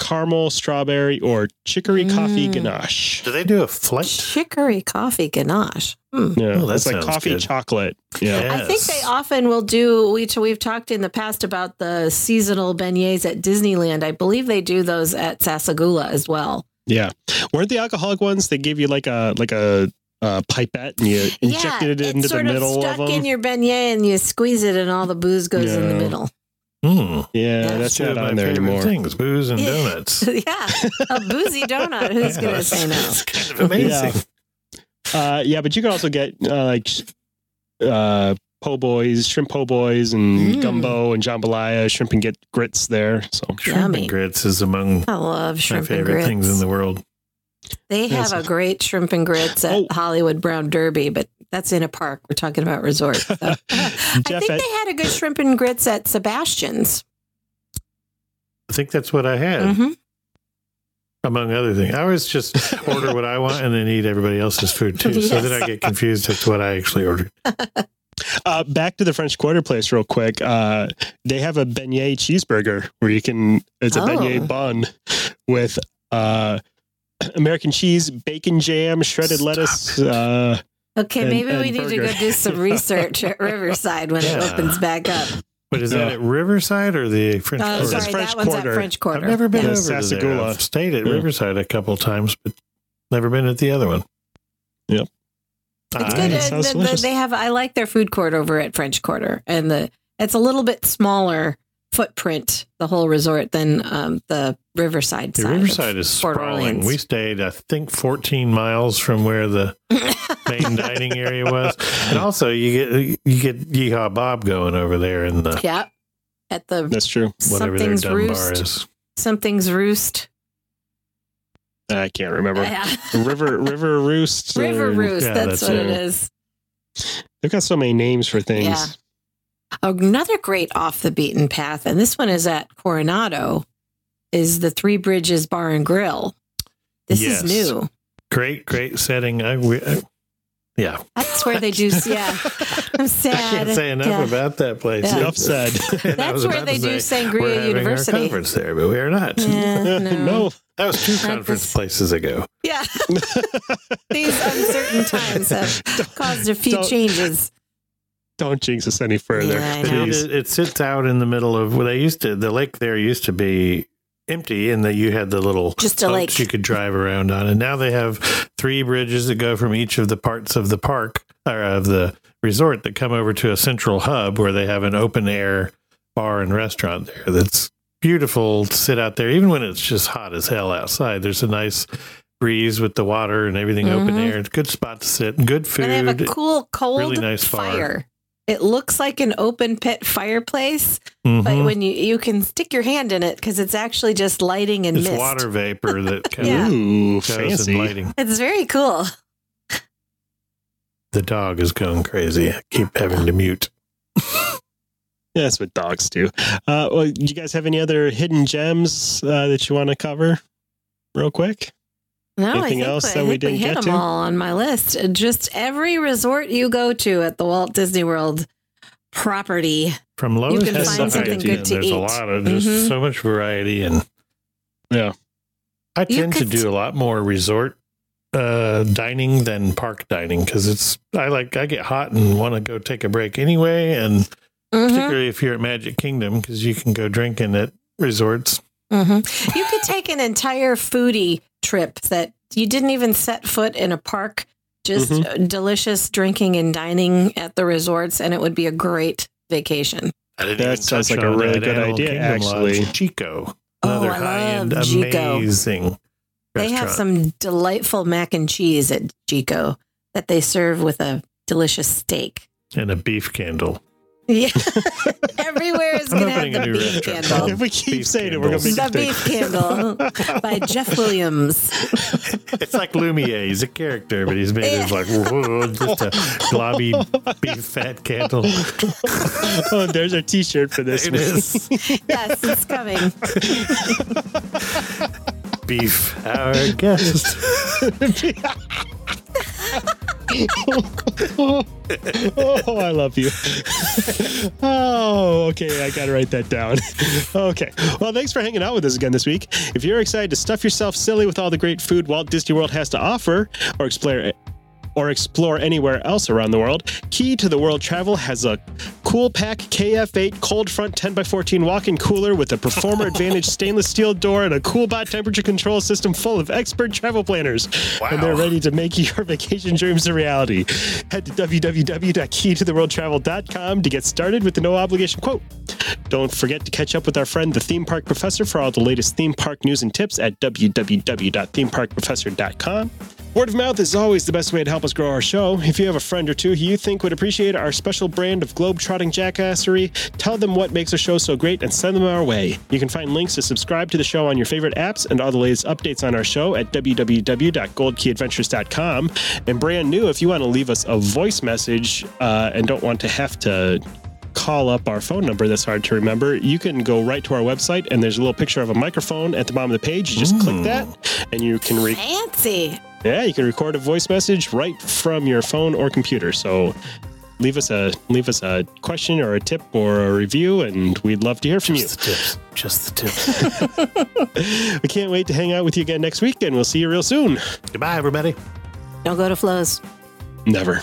caramel, strawberry, or chicory coffee Mm. ganache. Do they do a flight? Chicory coffee ganache. Hmm. Yeah, Oh, that it's like coffee good. chocolate. Yeah. Yeah. I think they often will do. We we've talked in the past about the seasonal beignets at Disneyland. I believe they do those at Sassagoula as well. Yeah. Weren't the alcoholic ones? They give you like a like a, uh pipette and you injected yeah, it into it's the middle of of, stuck them. in your beignet, and you squeeze it, and all the booze goes in the middle. Hmm. yeah, Yeah. that's Two not of my on there favorite anymore. things: booze and donuts. yeah, a boozy donut. Who's Yeah, going to say no? It's kind of amazing. Uh, yeah, but you can also get uh, like uh, po' boys, shrimp po' boys, and Mm. gumbo and jambalaya, shrimp and get grits there. So Shrimp Yummy. and grits is among I love my shrimp and favorite grits. things in the world. they Yes. have a great shrimp and grits at Oh. Hollywood Brown Derby, but that's in a park. We're talking about resorts. So. I think they had a good shrimp and grits at Sebastian's. I think that's what I had, hmm among other things. I always just order what I want and then eat everybody else's food too. So then I get confused as to what I actually ordered. uh, back to the French Quarter place, real quick. Uh, they have a beignet cheeseburger where you can. It's a Oh. beignet bun with uh, American cheese, bacon jam, shredded Stop lettuce. It. Okay, And- maybe we and need to go do some research at Riverside when it opens back up. But is that Yeah. at Riverside or the French Uh, Quarter? Sorry, French that one's Quarter. at French Quarter. I've never been Yeah. over Yeah, to there. I've stayed at Yeah. Riverside a couple of times, but never been at the other one. Yep. It's I- good. it Uh, the- the- they have. I like their food court over at French Quarter, and the it's a little bit smaller footprint, the whole resort, than um, the Riverside The side. Riverside is Port sprawling. Orleans. We stayed, I think, 14 miles from where the main dining area was, and also you get you get Yeehaw Bob going over there in the yeah, at the that's true. whatever their something's dumb bar roost. is. Something's roost. I can't remember. Yeah. River River Roost. River or- roost. yeah, that's, that's what it it. is. They've got so many names for things. Yeah. Another great off the beaten path, and this one is at Coronado, is the Three Bridges Bar and Grill. This Yes. is new. Great, great setting. I, we, I, yeah, That's where they do. Yeah, I'm I sad. can't say enough Yeah. about that place. Yeah. Enough said. That's where they do Sangria University. Our conference there, but we are not. Yeah, no. no. That was two Not conference this- places ago. Yeah. These uncertain times have caused a few Don't- changes. Don't jinx us any further. Yeah, I But know. it, it sits out in the middle of well, they used to the lake there used to be empty and that you had the little Just a lake. you could drive around on and now they have three bridges that go from each of the parts of the park or of the resort that come over to a central hub where they have an open air bar and restaurant there that's beautiful to sit out there even when it's just hot as hell outside there's a nice breeze with the water and everything open Mhm. air it's a good spot to sit good food And they have a cool, cold really nice bar. Fire. It looks like an open pit fireplace, but Mhm. when you you can stick your hand in it because it's actually just lighting and it's mist. water vapor that kind Yeah. Ooh, goes fancy. lighting. It's very cool. The dog is going crazy. I keep having to mute. Yeah, that's what dogs do. Uh, well, do you guys have any other hidden gems uh, that you want to cover real quick? No, Anything I think, else I that we think didn't we hit get them to? all on my list. Just every resort you go to at the Walt Disney World property. From Lowe's can to find something Safari, good to there's a lot of just Mhm. so much variety and Yeah. I tend to do a lot more resort uh dining than park dining because it's I like I get hot and want to go take a break anyway and Mhm, particularly if you're at Magic Kingdom because you can go drinking at resorts. Mhm. You could take an entire foodie trip that you didn't even set foot in a park. Just Mhm. uh, delicious drinking and dining at the resorts, and it would be a great vacation. I didn't That sounds like a really good Animal idea, Kingdom Lodge, actually. Jiko, Oh, another I high end, love Jiko. amazing. They have some delightful mac and cheese at Jiko that they serve with a delicious steak. and a beef candle. Yeah. Everywhere is going to have the beef restaurant candle. if we keep Beef saying it, we're going to be The beef candle by Jeff Williams. It's like Lumiere. He's a character, but he's made as like whoa, just a globby beef fat candle. oh, there's our T-shirt for this It week. is Yes, it's coming. beef. Our guest. Oh, I love you. oh, okay. I got to write that down. okay. Well, thanks for hanging out with us again this week. If you're excited to stuff yourself silly with all the great food Walt Disney World has to offer, or explore or explore anywhere else around the world, Key to the World Travel has a Cool Pack KF8 cold front 10x14 walk-in cooler with a Performer Advantage stainless steel door and a CoolBot temperature control system full of expert travel planners. And they're ready to make your vacation dreams a reality. Head to www.keytotheworldtravel.com to get started with the no obligation quote. Don't forget to catch up with our friend, the theme park professor, for all the latest theme park news and tips at www.themeparkprofessor.com. Word of mouth is always the best way to help us grow our show. If you have a friend or two who you think would appreciate our special brand of globe-trotting jackassery, tell them what makes our show so great and send them our way. You can find links to subscribe to the show on your favorite apps and all the latest updates on our show at www.goldkeyadventures.com. And brand new, if you want to leave us a voice message uh, and don't want to have to call up our phone number that's hard to remember, you can go right to our website and there's a little picture of a microphone at the bottom of the page. You just click that and you can re- Fancy. Yeah, you can record a voice message right from your phone or computer. So leave us a leave us a question or a tip or a review and we'd love to hear from you. Just the tips. Just the tips. We can't wait to hang out with you again next week and we'll see you real soon. Goodbye, everybody. Don't go to Flo's. Never.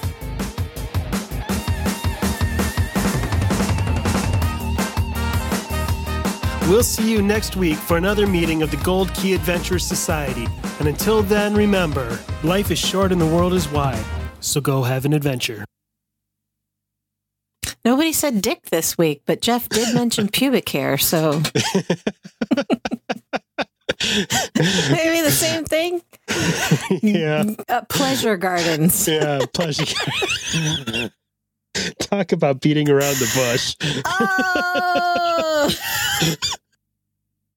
We'll see you next week for another meeting of the Gold Key Adventure Society. And until then, remember life is short and the world is wide, so go have an adventure. Nobody said dick this week, but Jeff did mention pubic hair, so. Maybe the same thing. Yeah. Uh, pleasure gardens. yeah, pleasure gardens. Talk about beating around the bush. Oh!